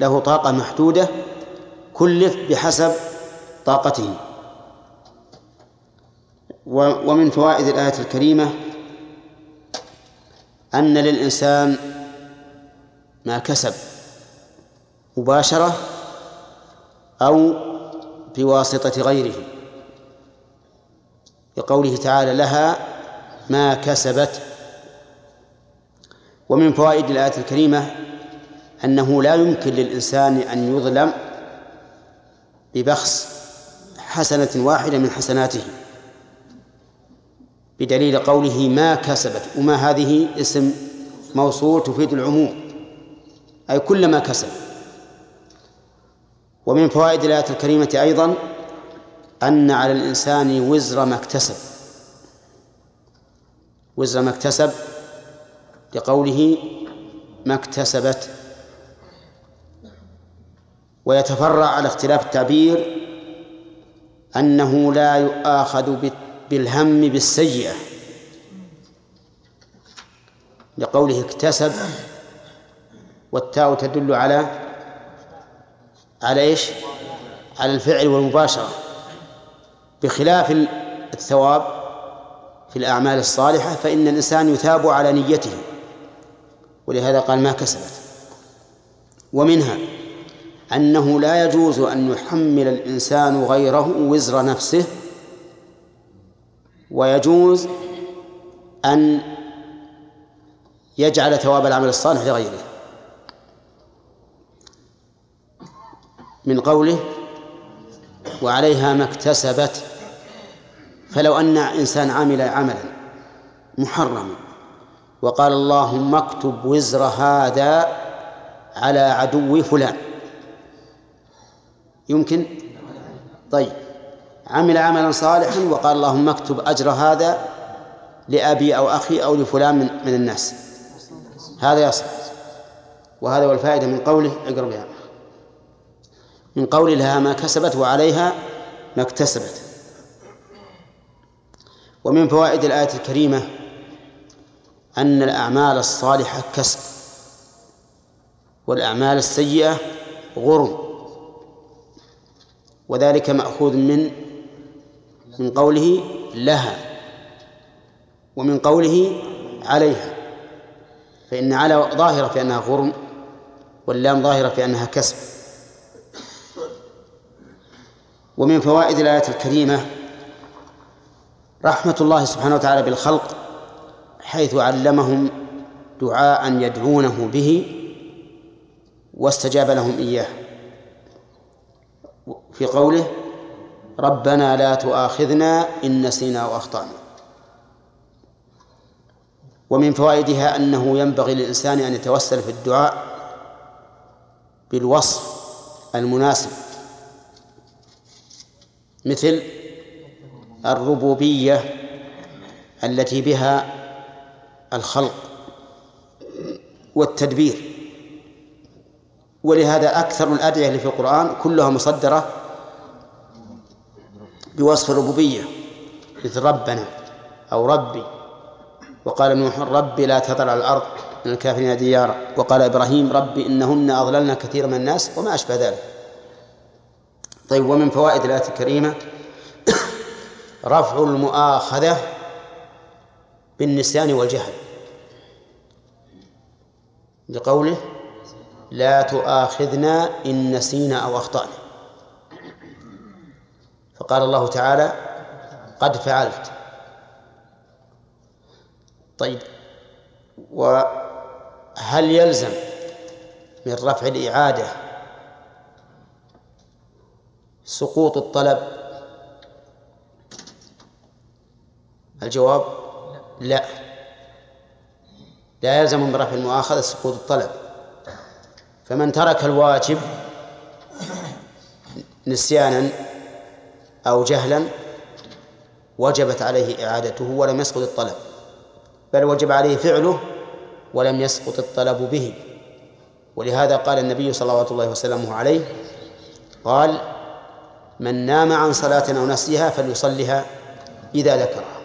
له طاقة محدودة كلف بحسب طاقته. ومن فوائد الآية الكريمة أن للإنسان ما كسب مباشرة أو بواسطة غيره. لقوله تعالى لها ما كسبت ومن فوائد الآية الكريمة أنه لا يمكن للإنسان أن يظلم ببخس حسنة واحدة من حسناته بدليل قوله ما كسبت وما هذه اسم موصول تفيد العموم أي كل ما كسب. ومن فوائد الآية الكريمة أيضا أن على الإنسان وزر ما اكتسب. وزر ما اكتسب لقوله ما اكتسبت. ويتفرع على اختلاف التعبير أنه لا يؤاخذ بال- بالهم بالسيئة. لقوله اكتسب والتاء تدل على على إيش؟ على الفعل والمباشرة. بخلاف الثواب في الأعمال الصالحة فإن الإنسان يثاب على نيته. ولهذا قال ما كسبت. ومنها أنه لا يجوز أن يحمل الإنسان غيره وزر نفسه ويجوز أن يجعل ثواب العمل الصالح لغيره. من قوله وعليها ما اكتسبت فلو أن إنسان عمل عملا محرما وقال اللهم اكتب وزر هذا على عدو فلان. يمكن؟ طيب. عمل عملا صالحا وقال اللهم اكتب أجر هذا لأبي أو أخي أو لفلان من, من الناس. هذا يصح. وهذا هو الفائدة من قوله اقرأ بها. من قول لها ما كسبت وعليها ما اكتسبت. ومن فوائد الآية الكريمة أن الأعمال الصالحة كسب والأعمال السيئة غرم وذلك مأخوذ من من قوله لها ومن قوله عليها فإن على ظاهرة في أنها غرم واللام ظاهرة في أنها كسب. ومن فوائد الآية الكريمة رحمة الله سبحانه وتعالى بالخلق حيث علمهم دعاء يدعونه به واستجاب لهم إياه. في قوله ربنا لا تؤاخذنا إن نسينا وأخطأنا ومن فوائدها أنه ينبغي للإنسان أن يتوسل في الدعاء بالوصف المناسب مثل الربوبية التي بها الخلق والتدبير. ولهذا أكثر الأدعية اللي في القرآن كلها مصدرة بوصف الربوبية. مثل ربنا أو ربي. وقال نوح ربي لا تذر على الأرض من الكافرين ديارا. وقال إبراهيم ربي إنهن أضللن كثيرا من الناس وما أشبه ذلك. طيب ومن فوائد الآية الكريمة رفع المؤاخذة بالنسيان والجهل. لقوله لا تؤاخذنا إن نسينا أو أخطأنا. فقال الله تعالى قد فعلت. طيب وهل يلزم من رفع الإعادة سقوط الطلب؟ الجواب لا. لا يلزم من رفع المؤاخذة سقوط الطلب. فمن ترك الواجب نسيانا أو جهلا وجبت عليه إعادته ولم يسقط الطلب بل وجب عليه فعله ولم يسقط الطلب به. ولهذا قال النبي صلوات الله وسلامه عليه قال من نام عن صلاة أو نسيها فليصلها إذا ذكرها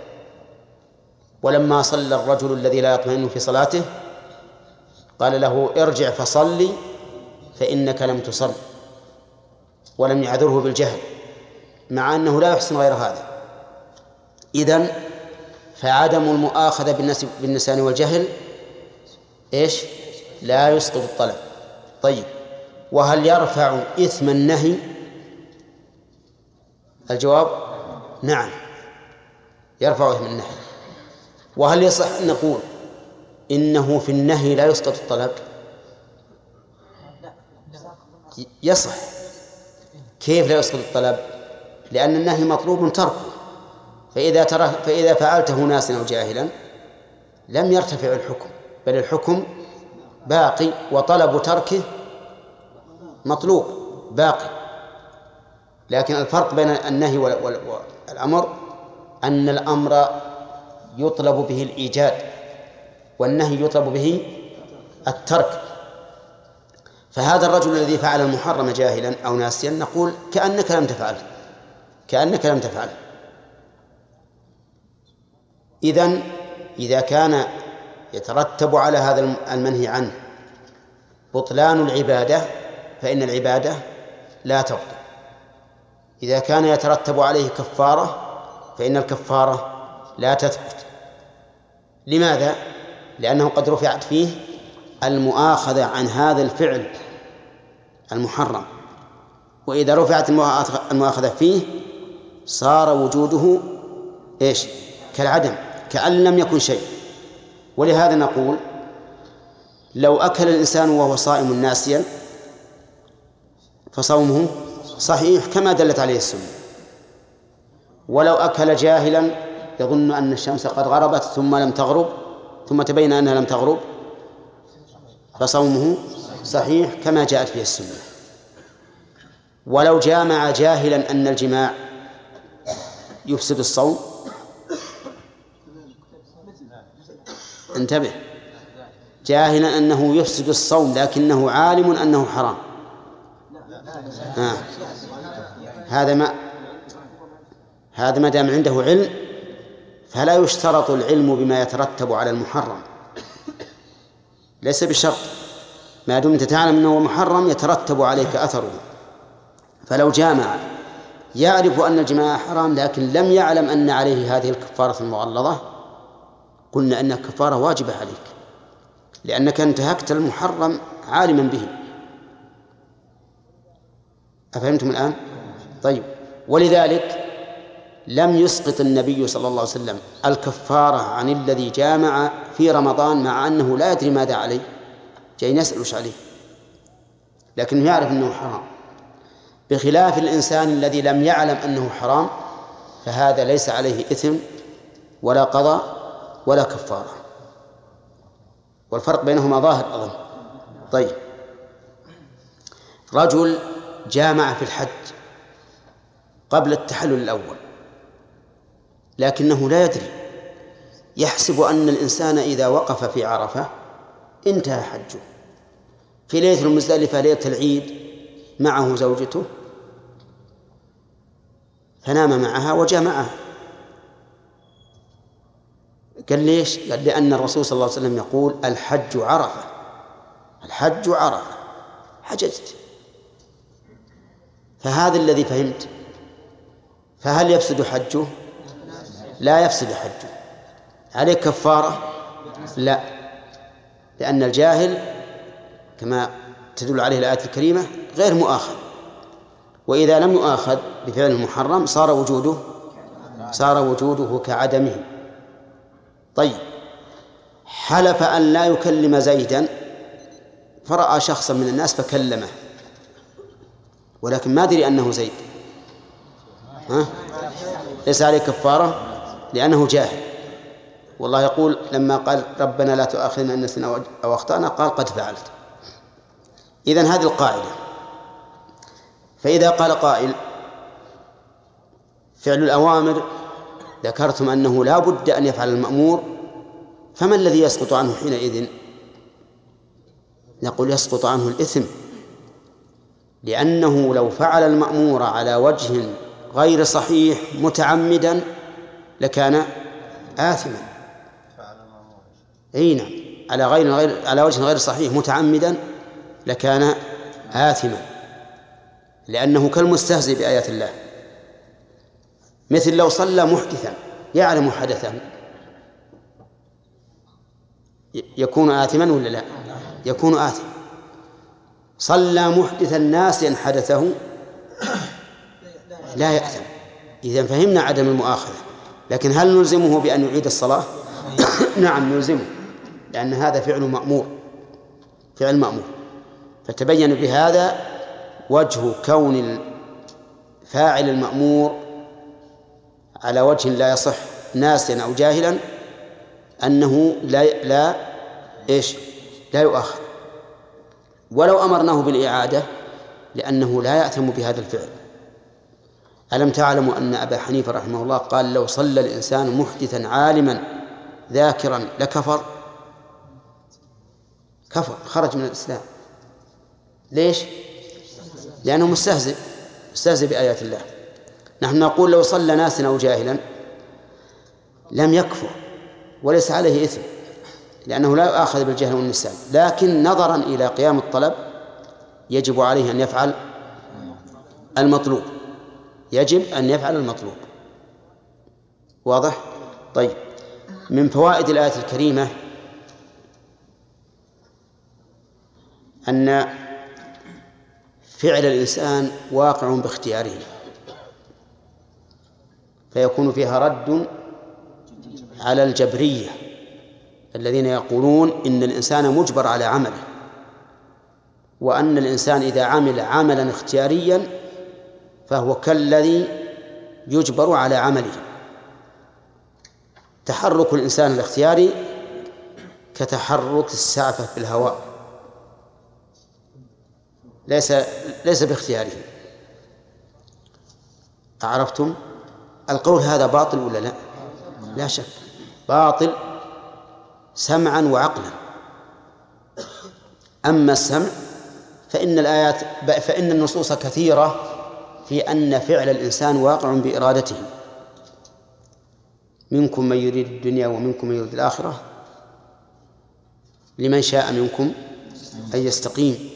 ولما صلى الرجل الذي لا يطمئن في صلاته قال له ارجع فصلي فإنك لم تصل ولم يعذره بالجهل مع أنه لا يحسن غير هذا إذن فعدم المؤاخذة بالنسيان والجهل إيش؟ لا يسقط الطلب طيب وهل يرفع إثم النهي؟ الجواب نعم يرفع إثم النهي وهل يصح أن نقول إنه في النهي لا يسقط الطلب؟ يصح كيف لا يسقط الطلب؟ لأن النهي مطلوب تركه فإذا ترى فإذا فعلته ناسا أو جاهلا لم يرتفع الحكم بل الحكم باقي وطلب تركه مطلوب باقي لكن الفرق بين النهي والأمر أن الأمر يطلب به الإيجاد والنهي يطلب به الترك. فهذا الرجل الذي فعل المحرم جاهلا أو ناسيا نقول كأنك لم تفعله كأنك لم تفعله إذن إذا كان يترتب على هذا المنهي عنه بطلان العبادة فإن العبادة لا تبطل إذا كان يترتب عليه كفارة فإن الكفارة لا تثبت لماذا؟ لأنه قد رفعت فيه المؤاخذة عن هذا الفعل المحرم وإذا رفعت المؤاخذة فيه صار وجوده إيش؟ كالعدم كأن لم يكن شيء ولهذا نقول لو أكل الإنسان وهو صائم ناسيا فصومه صحيح كما دلت عليه السنة ولو أكل جاهلا يظن أن الشمس قد غربت ثم لم تغرب ثم تبين أنها لم تغرب. فصومه صحيح كما جاءت به السنة. ولو جامع جاهلا أن الجماع يفسد الصوم. انتبه. جاهلا أنه يفسد الصوم لكنه عالم أنه حرام. آه. هذا ما هذا ما دام عنده علم فلا يشترط العلم بما يترتب على المحرم. ليس بشرط. ما دمت تعلم أنه محرم يترتب عليك أثره. فلو جامع يعرف أن الجماع حرام لكن لم يعلم أن عليه هذه الكفارة المغلظة قلنا إن الكفارة واجبة عليك. لأنك انتهكت المحرم عالما به. أفهمتم الآن؟ طيب. ولذلك لم يسقط النبي صلى الله عليه وسلم الكفارة عن الذي جامع في رمضان مع أنه لا يدري ماذا عليه. جاي يسأل وش عليه؟ لكنه يعرف أنه حرام. بخلاف الإنسان الذي لم يعلم أنه حرام فهذا ليس عليه إثم ولا قضاء ولا كفارة. والفرق بينهما ظاهر أظن. طيب. رجل جامع في الحج قبل التحلل الأول. لكنه لا يدري. يحسب أن الإنسان إذا وقف في عرفة انتهى حجه. في ليلة المزدلفة ليلة العيد معه زوجته فنام معها وجامعها. قال ليش؟ قال لأن الرسول صلى الله عليه وسلم يقول الحج عرفة. الحج عرفة. حججت. فهذا الذي فهمت فهل يفسد حجه؟ لا يفسد حجه عليه كفارة؟ لا. لأن الجاهل كما تدل عليه الآية الكريمة غير مؤاخذ. وإذا لم يؤاخذ بفعل المحرم صار وجوده صار وجوده كعدمه. طيب. حلف أن لا يكلم زيدا فرأى شخصا من الناس فكلمه. ولكن ما أدري أنه زيد. ها؟ ليس عليه كفارة؟ لأنه جاهل. والله يقول لما قال ربنا لا تؤاخذنا إن نسينا أو أخطأنا قال قد فعلت. إذن هذه القاعدة. فإذا قال قائل فعل الأوامر ذكرتم أنه لا بد أن يفعل المأمور فما الذي يسقط عنه حينئذ؟ نقول يسقط عنه الإثم. لأنه لو فعل المأمور على وجه غير صحيح متعمدا لكان آثما. أي نعم. على غير غير على وجه غير صحيح متعمدا لكان آثما. لأنه كالمستهزئ بآيات الله. مثل لو صلى محدثا يعلم حدثا. يكون آثما ولا لا؟ يكون آثما. صلى محدثا ناسيا حدثه لا يأثم. إذا فهمنا عدم المؤاخذة. لكن هل نلزمه بأن يعيد الصلاة؟ نعم نلزمه لأن هذا فعل مأمور فعل مأمور. فتبين بهذا وجه كون فاعل المأمور على وجه لا يصح ناسيا أو جاهلا أنه لا لا إيش؟ لا يؤاخذ. ولو أمرناه بالإعادة لأنه لا يأثم بهذا الفعل. ألم تعلموا أن أبا حنيفة رحمه الله قال لو صلى الإنسان محدثا عالما ذاكرا لكفر؟ كفر خرج من الإسلام. ليش؟ لأنه مستهزئ مستهزئ بآيات الله. نحن نقول لو صلى ناس أو جاهلا لم يكفر وليس عليه إثم لأنه لا يؤاخذ بالجهل والنسيان. لكن نظرا إلى قيام الطلب يجب عليه أن يفعل المطلوب. يجب أن يفعل المطلوب. واضح؟ طيب. من فوائد الآية الكريمة أن فعل الإنسان واقع باختياره. فيكون فيها رد على الجبرية الذين يقولون إن الإنسان مجبر على عمله وأن الإنسان إذا عمل عملا اختياريا فهو كالذي يجبر على عمله. تحرك الإنسان الاختياري كتحرك السعفة في الهواء. ليس ليس باختياره. أعرفتم القول هذا باطل ولا لا؟ لا شك. باطل سمعا وعقلا. أما السمع فإن الآيات فإن النصوص كثيرة في أن فعل الإنسان واقع بإرادته. منكم من يريد الدنيا ومنكم من يريد الآخرة. لمن شاء منكم أن يستقيم.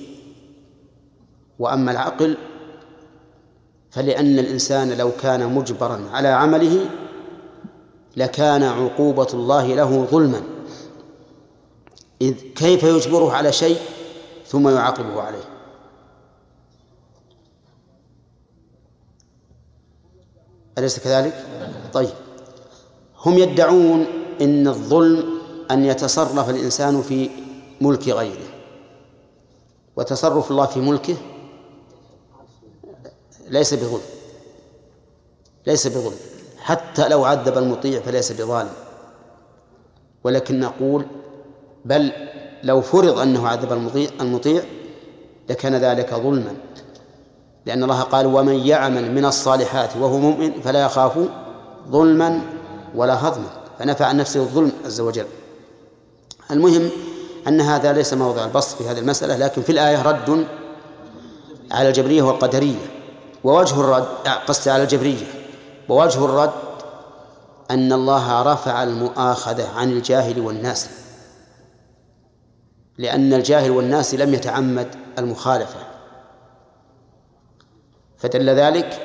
وأما العقل فلأن الإنسان لو كان مجبرا على عمله لكان عقوبة الله له ظلما. إذ كيف يجبره على شيء ثم يعاقبه عليه؟ أليس كذلك؟ طيب. هم يدعون إن الظلم أن يتصرف الإنسان في ملك غيره. وتصرف الله في ملكه ليس بظلم. ليس بظلم. حتى لو عذب المطيع فليس بظالم. ولكن نقول بل لو فرض أنه عذب المطيع, المطيع لكان ذلك ظلما. لأن الله قال ومن يعمل من الصالحات وهو مؤمن فلا يخاف ظلما ولا هضما. فنفع عن نفسه الظلم عز وجل. المهم أن هذا ليس موضع البسط في هذه المسألة لكن في الآية رد على الجبرية والقدرية ووجه الرد قصد على الجبرية ووجه الرد أن الله رفع المؤاخذة عن الجاهل والناس. لأن الجاهل والناس لم يتعمد المخالفة. فدل ذلك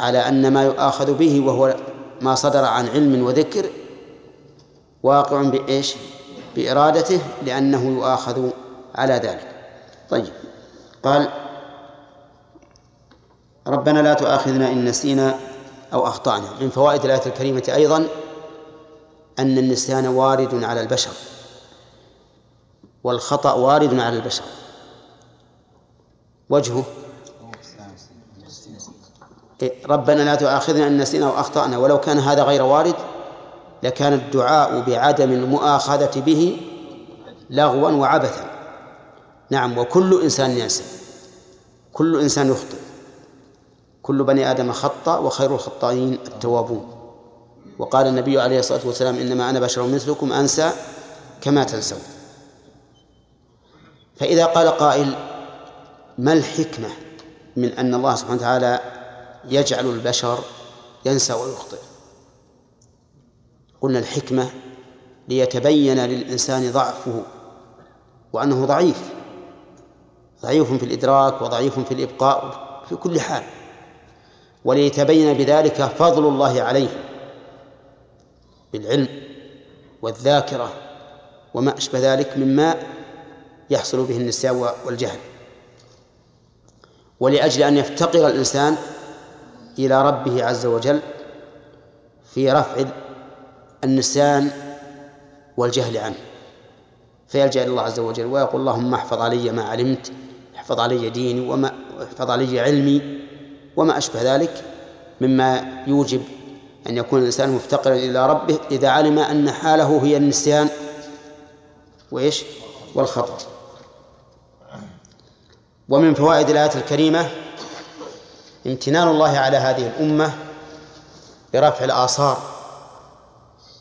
على أن ما يؤاخذ به وهو ما صدر عن علم وذكر واقع بإيش بإرادته لأنه يؤاخذ على ذلك. طيب. قال ربنا لا تؤاخذنا إن نسينا أو أخطأنا. من فوائد الآية الكريمة أيضا أن النسيان وارد على البشر والخطأ وارد على البشر. وجهه ربنا لا تؤاخذنا إن نسينا أو أخطأنا. ولو كان هذا غير وارد لكان الدعاء بعدم المؤاخذة به لغوا وعبثا. نعم وكل إنسان ينسى. كل إنسان يخطئ. كل بني آدم خطأ وخير الخطائين التوابون. وقال النبي عليه الصلاة والسلام إنما أنا بشر مثلكم أنسى كما تنسون. فإذا قال قائل ما الحكمة من أن الله سبحانه وتعالى يجعل البشر ينسى ويخطئ. قلنا الحكمة ليتبين للإنسان ضعفه وأنه ضعيف. ضعيف في الإدراك وضعيف في الإبقاء في كل حال. وليتبين بذلك فضل الله عليه بالعلم والذاكرة وما أشبه ذلك مما يحصل به النسيان والجهل. ولأجل أن يفتقر الإنسان إلى ربه عز وجل في رفع النسيان والجهل عنه. فيلجأ إلى الله عز وجل ويقول اللهم احفظ علي ما علمت احفظ علي ديني وما احفظ علي علمي وما أشبه ذلك مما يوجب أن يكون الإنسان مفتقرا إلى ربه إذا علم أن حاله هي النسيان. وإيش؟ والخطأ. ومن فوائد الآية الكريمة امتنان الله على هذه الأمة برفع الآثار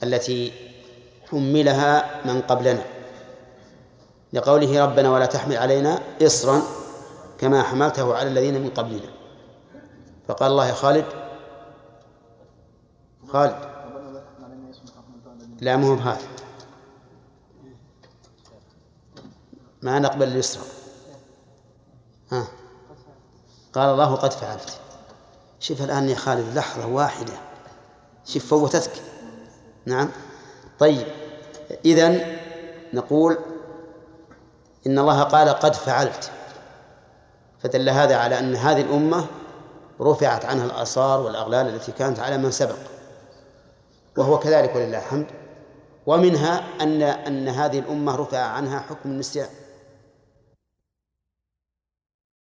التي حملها من قبلنا. لقوله ربنا ولا تحمل علينا إصرا كما حملته على الذين من قبلنا. فقال الله يا خالد خالد لا مو بهذا. ما نقبل اليسرى ها. قال الله قد فعلت. شوف الآن يا خالد لحظة واحدة. شوف فوتتك. نعم. طيب. إذن نقول إن الله قال قد فعلت. فدل هذا على أن هذه الأمة رفعت عنها الآثار والأغلال التي كانت على من سبق. وهو كذلك ولله الحمد. ومنها أن أن هذه الأمة رفع عنها حكم النسيان